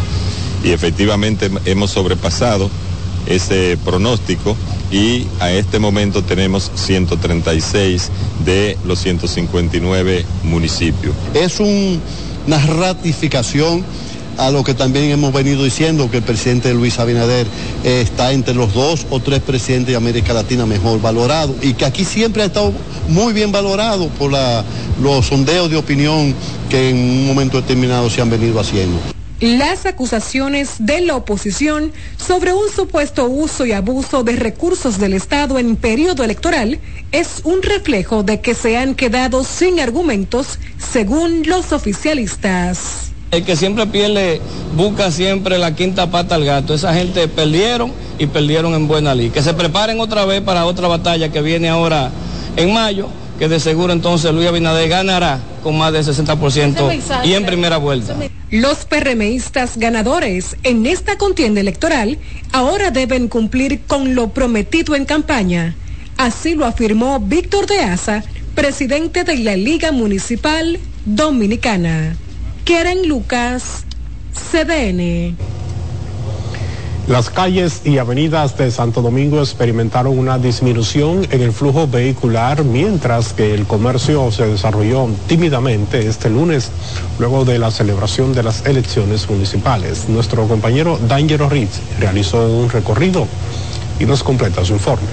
Y efectivamente hemos sobrepasado ese pronóstico y a este momento tenemos 136 de los 159 municipios. Es una ratificación a lo que también hemos venido diciendo, que el presidente Luis Abinader eh, está entre los dos o tres presidentes de América Latina mejor valorados y que aquí siempre ha estado muy bien valorado por los sondeos de opinión que en un momento determinado se han venido haciendo las acusaciones de la oposición sobre un supuesto uso y abuso de recursos del Estado en periodo electoral es un reflejo de que se han quedado sin argumentos según los oficialistas. El que siempre pierde busca siempre la quinta pata al gato. Esa gente perdieron y perdieron en buena ley. Que se preparen otra vez para otra batalla que viene ahora en mayo, que de seguro entonces Luis Abinader ganará con más del 60% y en primera vuelta. Los PRMistas ganadores en esta contienda electoral ahora deben cumplir con lo prometido en campaña. Así lo afirmó Víctor de Asa, presidente de la Liga Municipal Dominicana. Keren Lucas, CDN. Las calles y avenidas de Santo Domingo experimentaron una disminución en el flujo vehicular mientras que el comercio se desarrolló tímidamente este lunes luego de la celebración de las elecciones municipales. Nuestro compañero D'Angelo Ritz realizó un recorrido y nos completa su informe.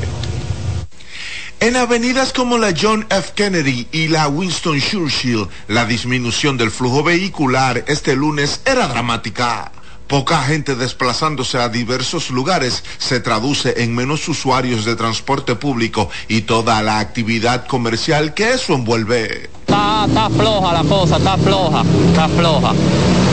En avenidas como la John F. Kennedy y la Winston Churchill, la disminución del flujo vehicular este lunes era dramática. Poca gente desplazándose a diversos lugares se traduce en menos usuarios de transporte público y toda la actividad comercial que eso envuelve. Está, está floja la cosa, está floja, está floja.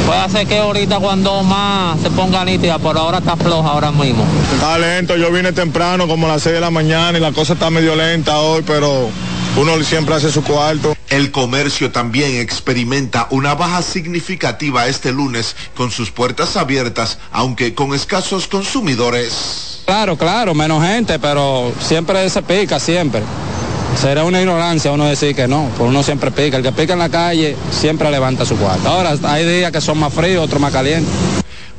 Puede ser que ahorita cuando más se ponga nítida, por ahora está floja ahora mismo. Está lento, yo vine temprano como a las 6 de la mañana y la cosa está medio lenta hoy, pero uno siempre hace su cuarto. El comercio también experimenta una baja significativa este lunes con sus puertas abiertas, aunque con escasos consumidores. Claro, claro, menos gente, pero siempre se pica, siempre. Será una ignorancia uno decir que no, pues uno siempre pica. El que pica en la calle siempre levanta su cuarto. Ahora hay días que son más fríos, otros más calientes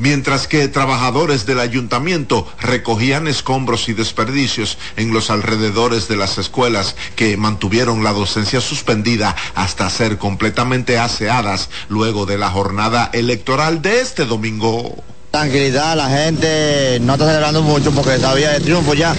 mientras que trabajadores del ayuntamiento recogían escombros y desperdicios en los alrededores de las escuelas que mantuvieron la docencia suspendida hasta ser completamente aseadas luego de la jornada electoral de este domingo. Tranquilidad, la gente no está celebrando mucho porque sabía el triunfo ya.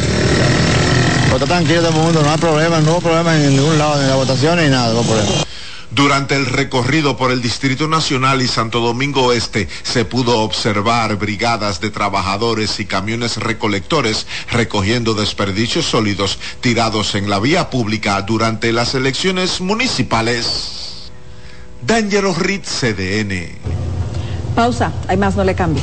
Está tranquilo todo el mundo, no hay problema, no hubo problema en ningún lado, ni en la votación ni nada, no hay problema. Durante el recorrido por el Distrito Nacional y Santo Domingo Este se pudo observar brigadas de trabajadores y camiones recolectores recogiendo desperdicios sólidos tirados en la vía pública durante las elecciones municipales. Dangerous Ritz CDN. Pausa, hay más, no le cambie.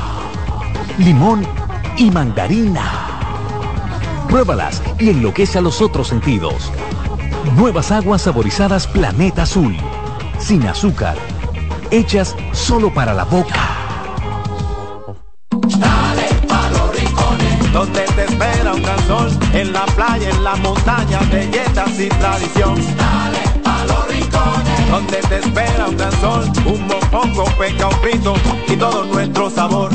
limón y mandarina. Pruébalas y enloquece a los otros sentidos. Nuevas aguas saborizadas Planeta Azul. Sin azúcar. Hechas solo para la boca. Dale pa los rincones, donde te espera un gran sol, en la playa, en la montaña, belletas y tradición. Dale pa los rincones, donde te espera un gran sol, un mopongo, peca, un frito y todo nuestro sabor.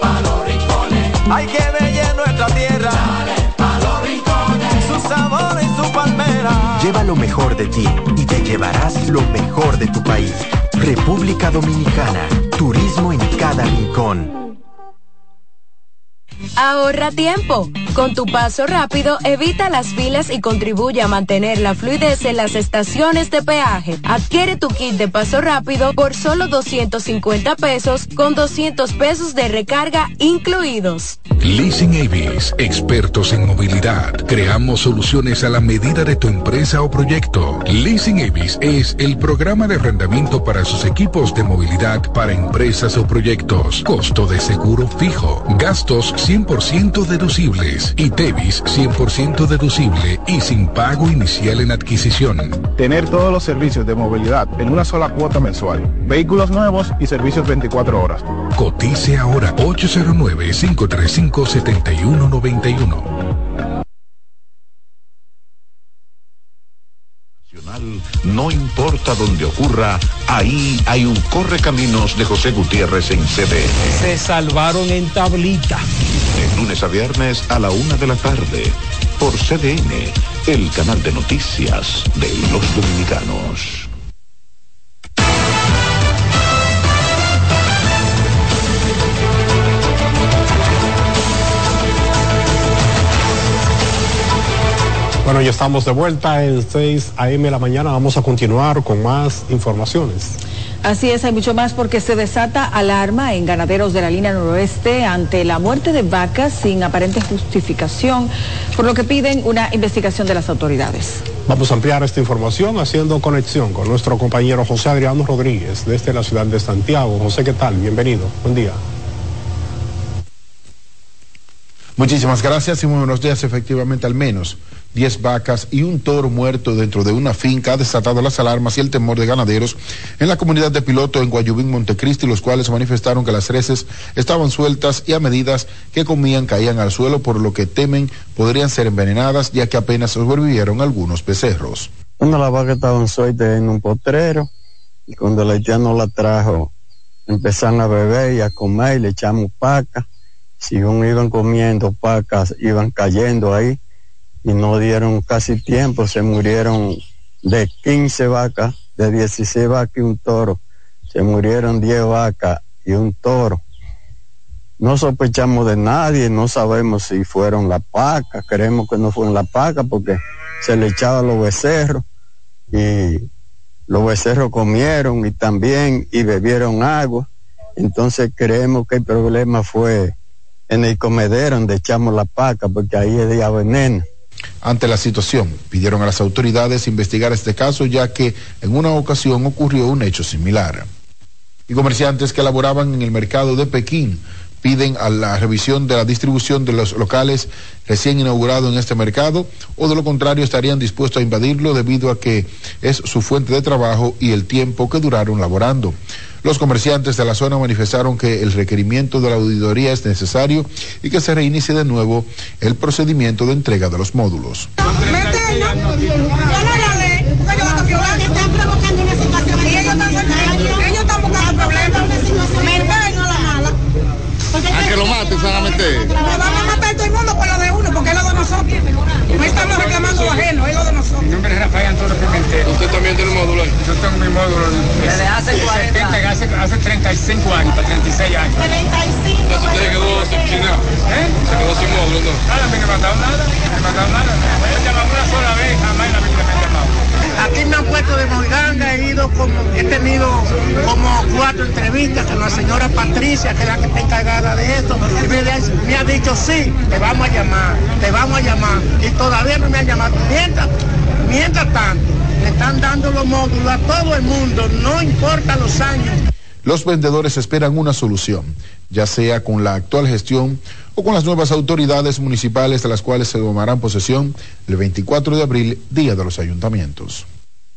Pa los rincones, hay que ver nuestra tierra. Dale pa los rincones, su sabor y su palmera. Lleva lo mejor de ti y te llevarás lo mejor de tu país. República Dominicana, turismo en cada rincón. Ahorra tiempo. Con tu paso rápido, evita las filas y contribuye a mantener la fluidez en las estaciones de peaje. Adquiere tu kit de paso rápido por solo 250 pesos con 200 pesos de recarga incluidos. Leasing Avis, expertos en movilidad. Creamos soluciones a la medida de tu empresa o proyecto. Leasing Avis es el programa de arrendamiento para sus equipos de movilidad para empresas o proyectos. Costo de seguro fijo. Gastos 100% deducibles y Tevis 100% deducible y sin pago inicial en adquisición. Tener todos los servicios de movilidad en una sola cuota mensual. Vehículos nuevos y servicios 24 horas. Cotice ahora 809-535-7191. No importa dónde ocurra, ahí hay un correcaminos de José Gutiérrez en CDN. Se salvaron en tablita. De lunes a viernes a la una de la tarde, por CDN, el canal de noticias de los dominicanos. Bueno, ya estamos de vuelta en 6 a.m. de la mañana. Vamos a continuar con más informaciones. Así es, hay mucho más porque se desata alarma en ganaderos de la línea noroeste ante la muerte de vacas sin aparente justificación, por lo que piden una investigación de las autoridades. Vamos a ampliar esta información haciendo conexión con nuestro compañero José Adriano Rodríguez desde la ciudad de Santiago. José, ¿qué tal? Bienvenido. Buen día. Muchísimas gracias y muy buenos días. Efectivamente, al menos 10 vacas y un toro muerto dentro de una finca ha desatado las alarmas y el temor de ganaderos en la comunidad de Piloto en Guayubín, Montecristi, los cuales manifestaron que las reses estaban sueltas y a medidas que comían caían al suelo, por lo que temen podrían ser envenenadas, ya que apenas sobrevivieron algunos becerros. Bueno, la vaca estaba en suerte en un potrero y cuando el haitiano la trajo, empezaron a beber y a comer y le echamos paca. Según iban comiendo pacas, iban cayendo ahí y no dieron casi tiempo, se murieron de 15 vacas, de 16 vacas y un toro. Se murieron 10 vacas y un toro. No sospechamos de nadie, no sabemos si fueron las pacas, creemos que no fueron las pacas porque se le echaban los becerros y los becerros comieron y también y bebieron agua. Entonces creemos que el problema fue en el comedero donde echamos la paca porque ahí de veneno. Ante la situación, pidieron a las autoridades investigar este caso ya que en una ocasión ocurrió un hecho similar. Y comerciantes que laboraban en el mercado de Pekín piden a la revisión de la distribución de los locales recién inaugurados en este mercado o de lo contrario estarían dispuestos a invadirlo debido a que es su fuente de trabajo y el tiempo que duraron laborando. Los comerciantes de la zona manifestaron que el requerimiento de la auditoría es necesario y que se reinicie de nuevo el procedimiento de entrega de los módulos. A que lo maten, se van a meter. Me van a matar todo el mundo por lo de uno, porque es lo de nosotros. No estamos reclamando lo ajeno, es lo de nosotros. Mi nombre es Rafael Antonio Pimentel. ¿Usted también tiene módulo ahí? Yo tengo mi módulo. Desde hace 40 hace, hace 35 años, para 36 años. 35. Entonces usted quedó sin china. ¿Eh? Se quedó sin módulo, ¿no? Nada, me han mandado nada. Me han mandado nada. Me han llamado una sola vez, jamás en la vida. Aquí me han puesto de moiganga, he tenido como cuatro entrevistas con la señora Patricia, que es la que está encargada de esto, y me, me ha dicho, sí, te vamos a llamar, te vamos a llamar, y todavía no me han llamado. Mientras, mientras tanto, le están dando los módulos a todo el mundo, no importa los años. Los vendedores esperan una solución, ya sea con la actual gestión o con las nuevas autoridades municipales de las cuales se tomarán posesión el 24 de abril, Día de los Ayuntamientos.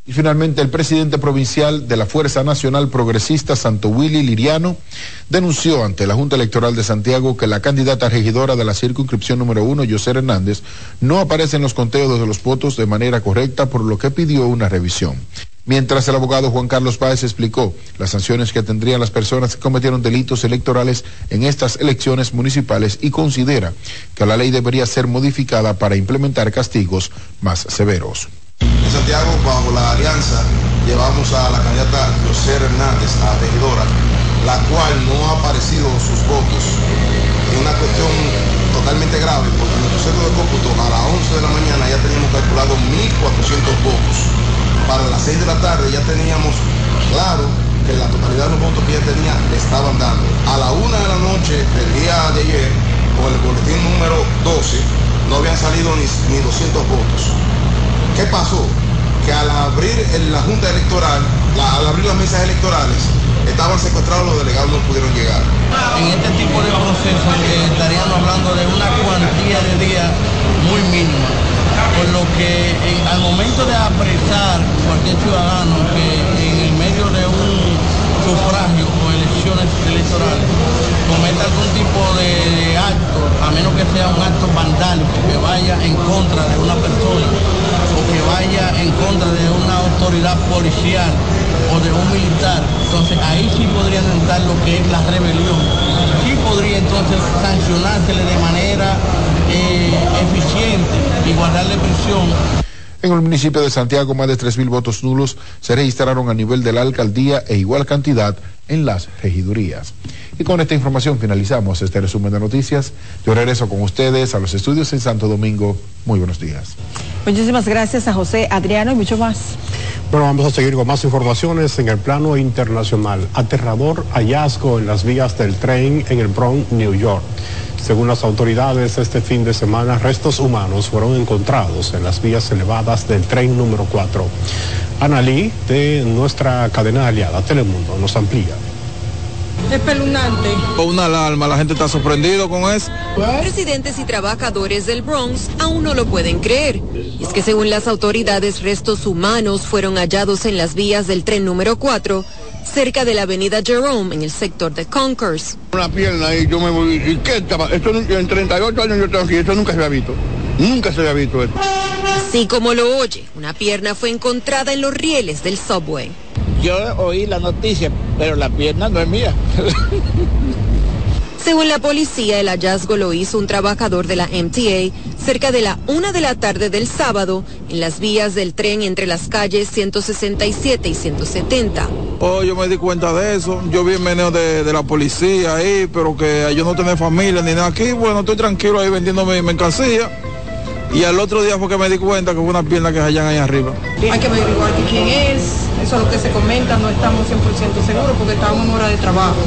Y finalmente, el presidente provincial de la Fuerza Nacional Progresista, Santo Willy Liriano, denunció ante la Junta Electoral de Santiago que la candidata regidora de la circunscripción número uno, José Hernández, no aparece en los conteos de los votos de manera correcta, por lo que pidió una revisión. Mientras el abogado Juan Carlos Páez explicó las sanciones que tendrían las personas que cometieron delitos electorales en estas elecciones municipales y considera que la ley debería ser modificada para implementar castigos más severos. En Santiago, bajo la alianza, llevamos a la candidata José Hernández a regidora, la cual no ha aparecido sus votos. Es una cuestión totalmente grave, porque en nuestro centro de cómputo a las 11 de la mañana ya teníamos calculado 1.400 votos para las 6 de la tarde ya teníamos claro que la totalidad de los votos que ella tenía estaban dando. A la una de la noche del día de ayer, con el boletín número 12, no habían salido ni, ni 200 votos. ¿Qué pasó? Que al abrir la Junta Electoral, al abrir las mesas electorales, estaban secuestrados los delegados no pudieron llegar. En este tipo de procesos eh, estaríamos hablando de una cuantía de días muy mínima por lo que al momento de apresar cualquier ciudadano que en el medio de un sufragio o elecciones electorales cometa algún tipo de acto, a menos que sea un acto vandálico, que vaya en contra de una persona que vaya en contra de una autoridad policial o de un militar, entonces ahí sí podrían entrar lo que es la rebelión. Sí podría entonces sancionársele de manera eh, eficiente y guardarle prisión. En el municipio de Santiago, más de 3.000 votos nulos se registraron a nivel de la alcaldía e igual cantidad en las regidurías. Y con esta información finalizamos este resumen de noticias. Yo regreso con ustedes a los estudios en Santo Domingo. Muy buenos días. Muchísimas gracias a José Adriano y mucho más. Bueno, vamos a seguir con más informaciones en el plano internacional. Aterrador hallazgo en las vías del tren en el Bronx, New York. Según las autoridades, este fin de semana restos humanos fueron encontrados en las vías elevadas del tren número 4. Analí, de nuestra cadena aliada Telemundo, nos amplía. Espeluznante. Una alarma, la gente está sorprendido con eso. Residentes y trabajadores del Bronx aún no lo pueden creer. Y es que según las autoridades, restos humanos fueron hallados en las vías del tren número 4 cerca de la avenida Jerome, en el sector de Concourse. Una pierna y yo me voy, ¿y qué estaba? Esto en 38 años yo estoy aquí, esto nunca se ha visto. Nunca se había visto esto. Así como lo oye, una pierna fue encontrada en los rieles del subway. Yo oí la noticia, pero la pierna no es mía. <laughs> Según la policía, el hallazgo lo hizo un trabajador de la MTA cerca de la una de la tarde del sábado en las vías del tren entre las calles 167 y 170. Oh, yo me di cuenta de eso. Yo vi el meneo de, de la policía ahí, pero que yo no tenía familia ni nada aquí. Bueno, estoy tranquilo ahí vendiendo mi mercancía. Y al otro día fue que me di cuenta que fue una pierna que hallan ahí arriba. Hay que averiguar quién es, eso es lo que se comenta, no estamos 100% seguros porque estábamos en hora de trabajo.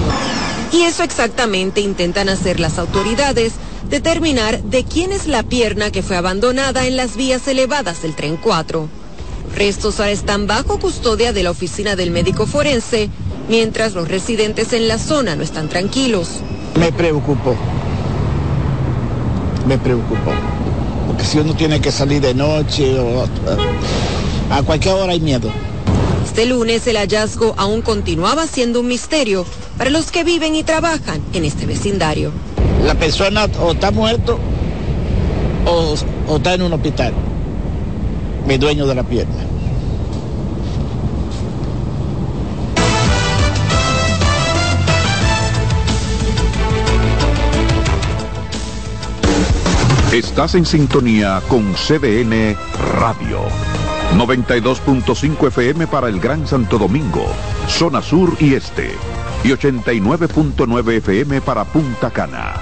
Y eso exactamente intentan hacer las autoridades, determinar de quién es la pierna que fue abandonada en las vías elevadas del tren 4. Los restos ahora están bajo custodia de la oficina del médico forense, mientras los residentes en la zona no están tranquilos. Me preocupó. Me preocupó. Porque si uno tiene que salir de noche o a cualquier hora hay miedo. Este lunes el hallazgo aún continuaba siendo un misterio para los que viven y trabajan en este vecindario. La persona o está muerto o, o está en un hospital. Mi dueño de la pierna. Estás en sintonía con CDN Radio. 92.5 FM para el Gran Santo Domingo, zona sur y este. Y 89.9 FM para Punta Cana.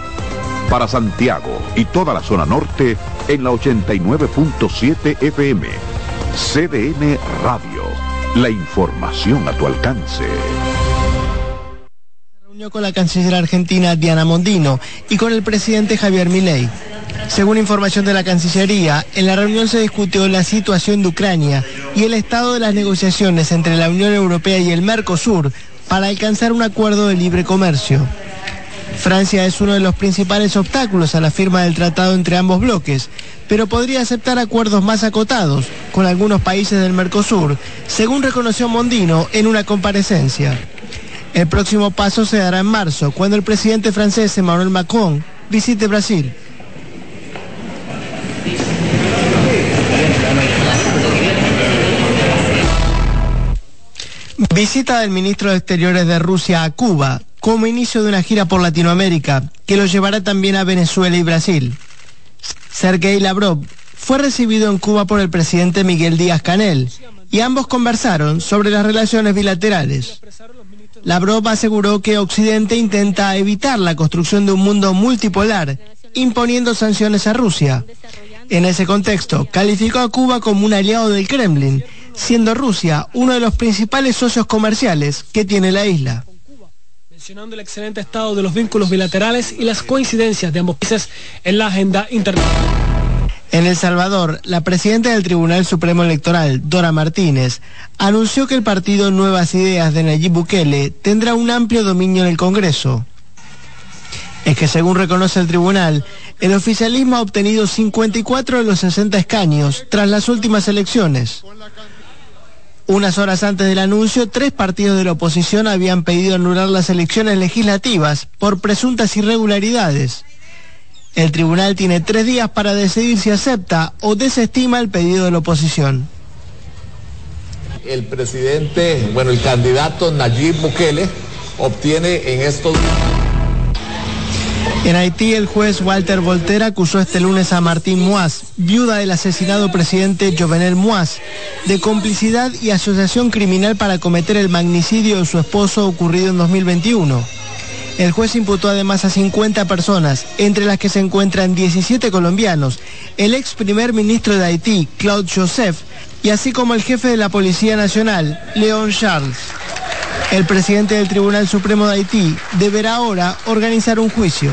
Para Santiago y toda la zona norte en la 89.7 FM. CDN Radio. La información a tu alcance. reunió con la canciller argentina Diana Mondino y con el presidente Javier Milei. Según información de la Cancillería, en la reunión se discutió la situación de Ucrania y el estado de las negociaciones entre la Unión Europea y el Mercosur para alcanzar un acuerdo de libre comercio. Francia es uno de los principales obstáculos a la firma del tratado entre ambos bloques, pero podría aceptar acuerdos más acotados con algunos países del Mercosur, según reconoció Mondino en una comparecencia. El próximo paso se dará en marzo, cuando el presidente francés Emmanuel Macron visite Brasil. Visita del ministro de Exteriores de Rusia a Cuba como inicio de una gira por Latinoamérica que lo llevará también a Venezuela y Brasil. Sergei Lavrov fue recibido en Cuba por el presidente Miguel Díaz Canel y ambos conversaron sobre las relaciones bilaterales. Lavrov aseguró que Occidente intenta evitar la construcción de un mundo multipolar, imponiendo sanciones a Rusia. En ese contexto, calificó a Cuba como un aliado del Kremlin, siendo Rusia uno de los principales socios comerciales que tiene la isla. mencionando el excelente estado de los vínculos bilaterales y las coincidencias de ambos países en la agenda internacional. En El Salvador, la presidenta del Tribunal Supremo Electoral, Dora Martínez, anunció que el partido Nuevas Ideas de Nayib Bukele tendrá un amplio dominio en el Congreso. Es que según reconoce el tribunal, el oficialismo ha obtenido 54 de los 60 escaños tras las últimas elecciones. Unas horas antes del anuncio, tres partidos de la oposición habían pedido anular las elecciones legislativas por presuntas irregularidades. El tribunal tiene tres días para decidir si acepta o desestima el pedido de la oposición. El presidente, bueno, el candidato Nayib Bukele obtiene en estos En Haití, el juez Walter Volter acusó este lunes a Martín Moaz, viuda del asesinado presidente Jovenel Moaz, de complicidad y asociación criminal para cometer el magnicidio de su esposo ocurrido en 2021. El juez imputó además a 50 personas, entre las que se encuentran 17 colombianos, el ex primer ministro de Haití, Claude Joseph, y así como el jefe de la Policía Nacional, Leon Charles. El presidente del Tribunal Supremo de Haití deberá ahora organizar un juicio.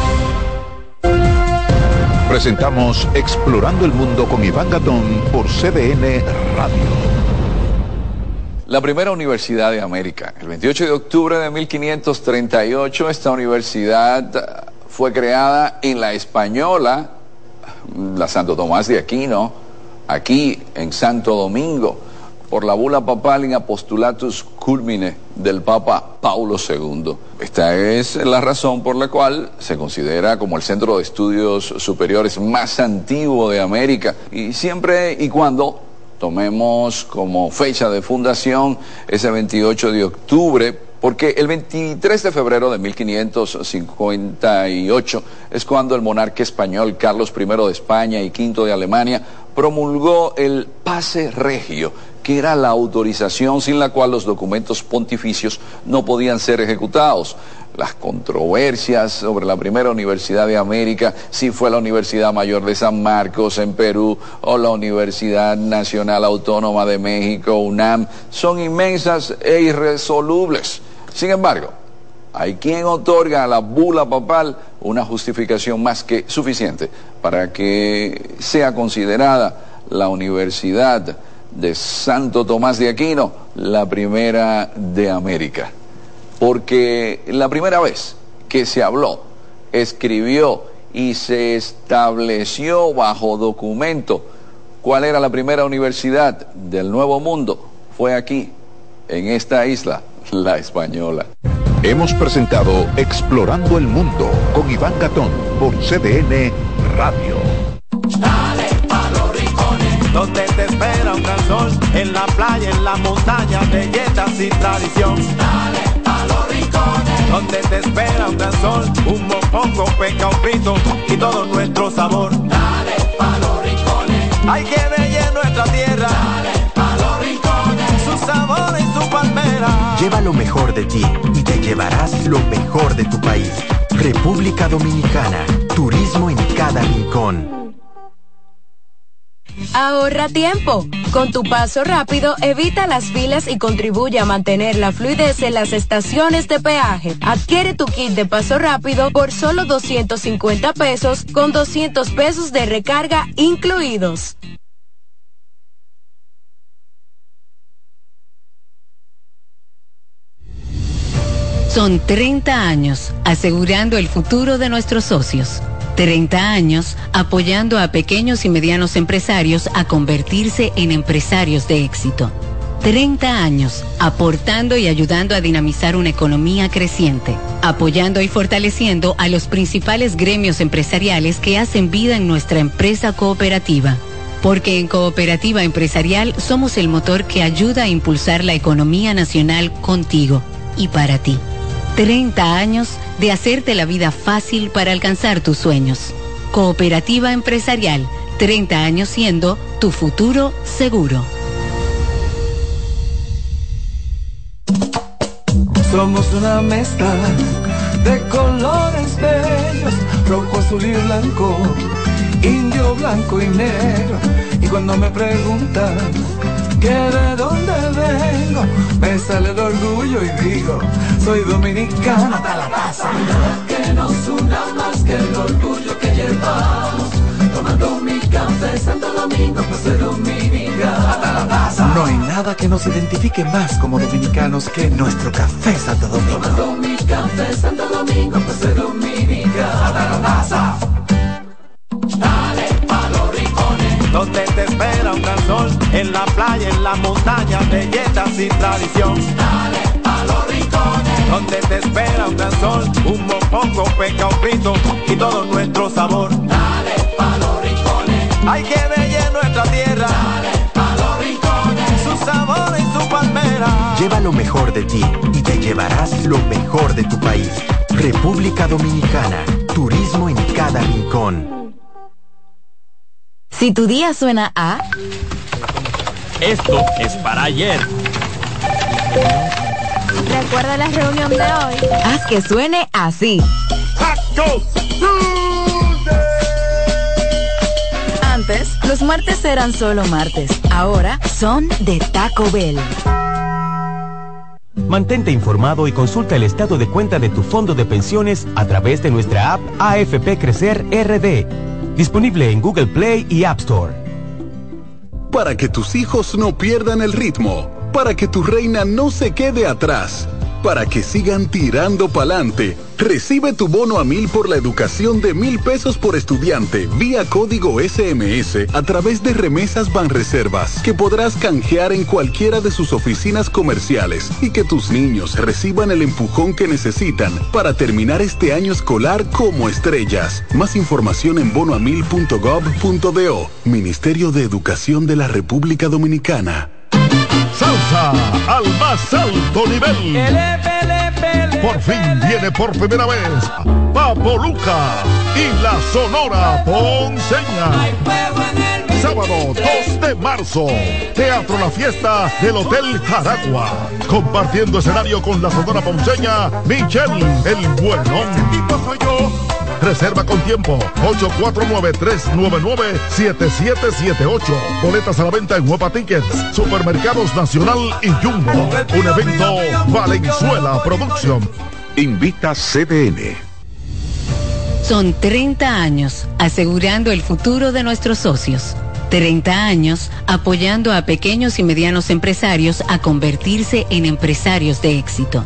Presentamos Explorando el Mundo con Iván Gatón por CDN Radio. La primera universidad de América. El 28 de octubre de 1538 esta universidad fue creada en la Española, la Santo Tomás de Aquino, aquí en Santo Domingo por la bula papal in apostulatus culmine del Papa Paulo II. Esta es la razón por la cual se considera como el centro de estudios superiores más antiguo de América y siempre y cuando tomemos como fecha de fundación ese 28 de octubre porque el 23 de febrero de 1558 es cuando el monarca español Carlos I de España y V de Alemania promulgó el pase regio, que era la autorización sin la cual los documentos pontificios no podían ser ejecutados. Las controversias sobre la primera universidad de América, si fue la Universidad Mayor de San Marcos en Perú o la Universidad Nacional Autónoma de México, UNAM, son inmensas e irresolubles. Sin embargo, hay quien otorga a la bula papal una justificación más que suficiente para que sea considerada la Universidad de Santo Tomás de Aquino la primera de América. Porque la primera vez que se habló, escribió y se estableció bajo documento cuál era la primera universidad del Nuevo Mundo fue aquí, en esta isla, la española. Hemos presentado Explorando el Mundo con Iván Gatón por CDN Radio. Donde te espera un gran sol, en la playa, en la montaña, belletas y tradición. Dale pa los rincones, donde te espera un gran sol, un mopongo, peca, un frito y todo nuestro sabor. Dale pa los rincones, hay que ver nuestra tierra. Dale pa los rincones, su sabor y su palmera. Lleva lo mejor de ti y te llevarás lo mejor de tu país. República Dominicana, turismo en cada rincón. Ahorra tiempo. Con tu paso rápido, evita las filas y contribuye a mantener la fluidez en las estaciones de peaje. Adquiere tu kit de paso rápido por solo 250 pesos con 200 pesos de recarga incluidos. Son 30 años asegurando el futuro de nuestros socios. 30 años apoyando a pequeños y medianos empresarios a convertirse en empresarios de éxito. 30 años aportando y ayudando a dinamizar una economía creciente, apoyando y fortaleciendo a los principales gremios empresariales que hacen vida en nuestra empresa cooperativa. Porque en Cooperativa Empresarial somos el motor que ayuda a impulsar la economía nacional contigo y para ti. 30 años de hacerte la vida fácil para alcanzar tus sueños. Cooperativa empresarial, 30 años siendo tu futuro seguro. Somos una mezcla de colores bellos, rojo, azul y blanco, indio, blanco y negro. Y cuando me preguntan que de dónde vengo, me sale el orgullo y digo, soy dominicano hasta la taza. Que nos una más que el orgullo que llevamos, tomando mi café Santo Domingo, pues soy dominicano hasta la taza. No hay nada que nos identifique más como dominicanos que nuestro café Santo Domingo. Tomando mi café Santo Domingo, pues soy dominicano hasta la taza. Dale pa' los rincones, un gran sol, en la playa, en la montaña, belletas y tradición. Dale pa' los rincones, donde te espera un gran sol, un mopongo, peca, un frito y todo nuestro sabor. Dale pa' los rincones, hay que ver nuestra tierra. Dale pa' los rincones, su sabor y su palmera. Lleva lo mejor de ti y te llevarás lo mejor de tu país. República Dominicana, turismo en cada rincón. Si tu día suena a... Esto es para ayer. Recuerda la reunión de hoy. Haz que suene así. Antes, los martes eran solo martes. Ahora son de Taco Bell. Mantente informado y consulta el estado de cuenta de tu fondo de pensiones a través de nuestra app AFP Crecer RD, disponible en Google Play y App Store. Para que tus hijos no pierdan el ritmo, para que tu reina no se quede atrás para que sigan tirando pa'lante. Recibe tu bono a mil por la educación de mil pesos por estudiante vía código SMS a través de remesas Banreservas que podrás canjear en cualquiera de sus oficinas comerciales y que tus niños reciban el empujón que necesitan para terminar este año escolar como estrellas. Más información en bonoamil.gov.do. Ministerio de Educación de la República Dominicana. Salsa al más alto nivel. Por fin viene por primera vez Papo Luca y la Sonora Ponceña. Sábado 2 de marzo, Teatro La Fiesta del Hotel Jaragua. Compartiendo escenario con la Sonora Ponceña, Michelle el Bueno. Reserva con tiempo. 849-399-7778. Boletas a la venta en Huepa Tickets, Supermercados Nacional y Jumbo. Un evento Valenzuela Producción. Invita CDN. Son 30 años asegurando el futuro de nuestros socios. 30 años apoyando a pequeños y medianos empresarios a convertirse en empresarios de éxito.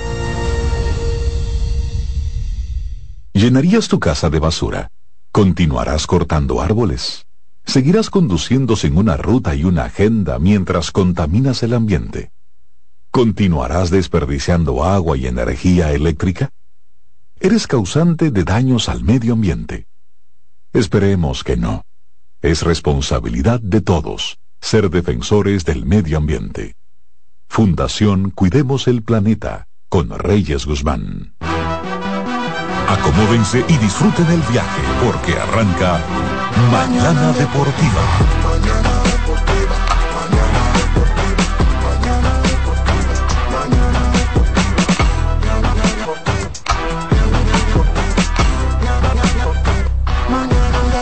¿Llenarías tu casa de basura? ¿Continuarás cortando árboles? ¿Seguirás conduciendo sin una ruta y una agenda mientras contaminas el ambiente? ¿Continuarás desperdiciando agua y energía eléctrica? Eres causante de daños al medio ambiente. Esperemos que no. Es responsabilidad de todos ser defensores del medio ambiente. Fundación Cuidemos el Planeta con Reyes Guzmán. Acomódense y disfruten el viaje porque arranca Mañana Deportiva. Mañana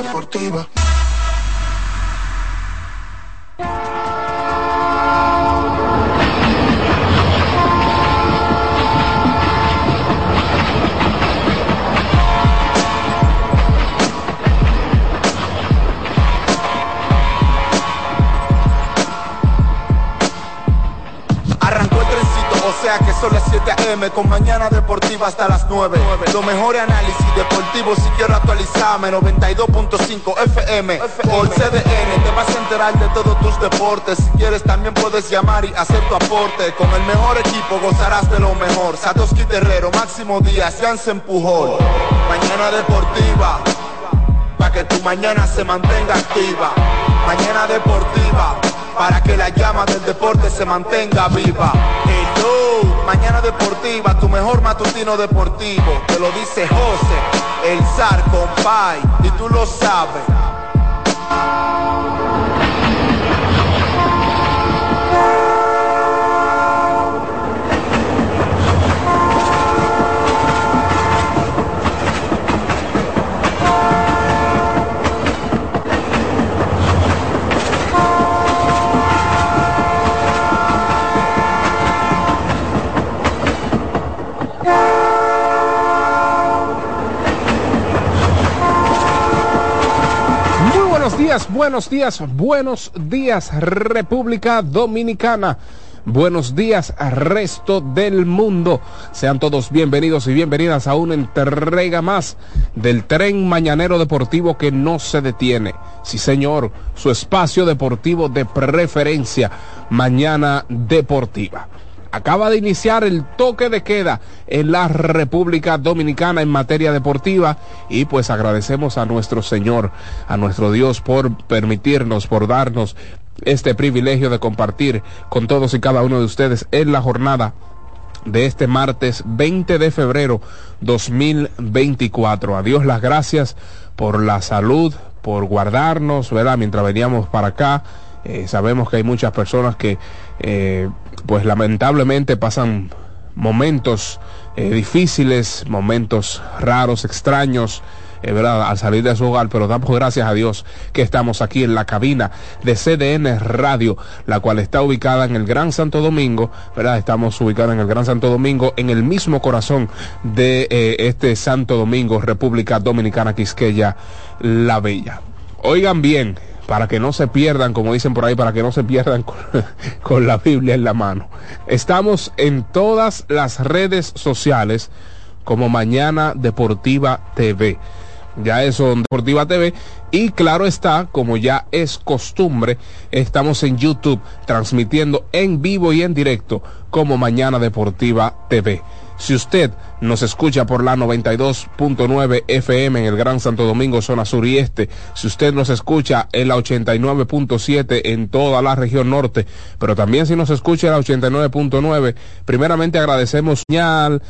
Deportiva. Que son las 7 a.m. con mañana deportiva hasta las 9. Lo mejor análisis deportivo si quiero actualizarme. 92.5 FM por CDN. Te vas a enterar de todos tus deportes. Si quieres también puedes llamar y hacer tu aporte. Con el mejor equipo gozarás de lo mejor. Satoshi Terrero, Máximo Díaz, se empujó Mañana deportiva. Para que tu mañana se mantenga activa. Mañana deportiva para que la llama del deporte se mantenga viva. Hello, mañana deportiva, tu mejor matutino deportivo. Te lo dice José, el zar compay, y tú lo sabes. Buenos días, buenos días República Dominicana. Buenos días resto del mundo. Sean todos bienvenidos y bienvenidas a una entrega más del tren mañanero deportivo que no se detiene. Sí señor, su espacio deportivo de preferencia, Mañana Deportiva. Acaba de iniciar el toque de queda en la República Dominicana en materia deportiva y pues agradecemos a nuestro Señor, a nuestro Dios por permitirnos, por darnos este privilegio de compartir con todos y cada uno de ustedes en la jornada de este martes 20 de febrero 2024. A Dios las gracias por la salud, por guardarnos, ¿verdad? Mientras veníamos para acá, eh, sabemos que hay muchas personas que, eh, pues lamentablemente pasan momentos eh, difíciles, momentos raros, extraños, eh, ¿verdad? al salir de su hogar, pero damos gracias a Dios que estamos aquí en la cabina de CDN Radio, la cual está ubicada en el Gran Santo Domingo, ¿verdad? Estamos ubicados en el Gran Santo Domingo, en el mismo corazón de este Santo Domingo, República Dominicana, Quisqueya, La Bella. Oigan bien, para que no se pierdan, como dicen por ahí, para que no se pierdan <laughs> con, la Biblia en la mano. Estamos en todas las redes sociales como Mañana Deportiva TV. Ya eso Deportiva TV. Y claro está, como ya es costumbre, estamos en YouTube transmitiendo en vivo y en directo como Mañana Deportiva TV. Si usted nos escucha por la 92.9 FM en el Gran Santo Domingo, zona sur y este, si usted nos escucha en la 89.7 en toda la región norte, pero también si nos escucha en la 89.9, primeramente agradecemos señal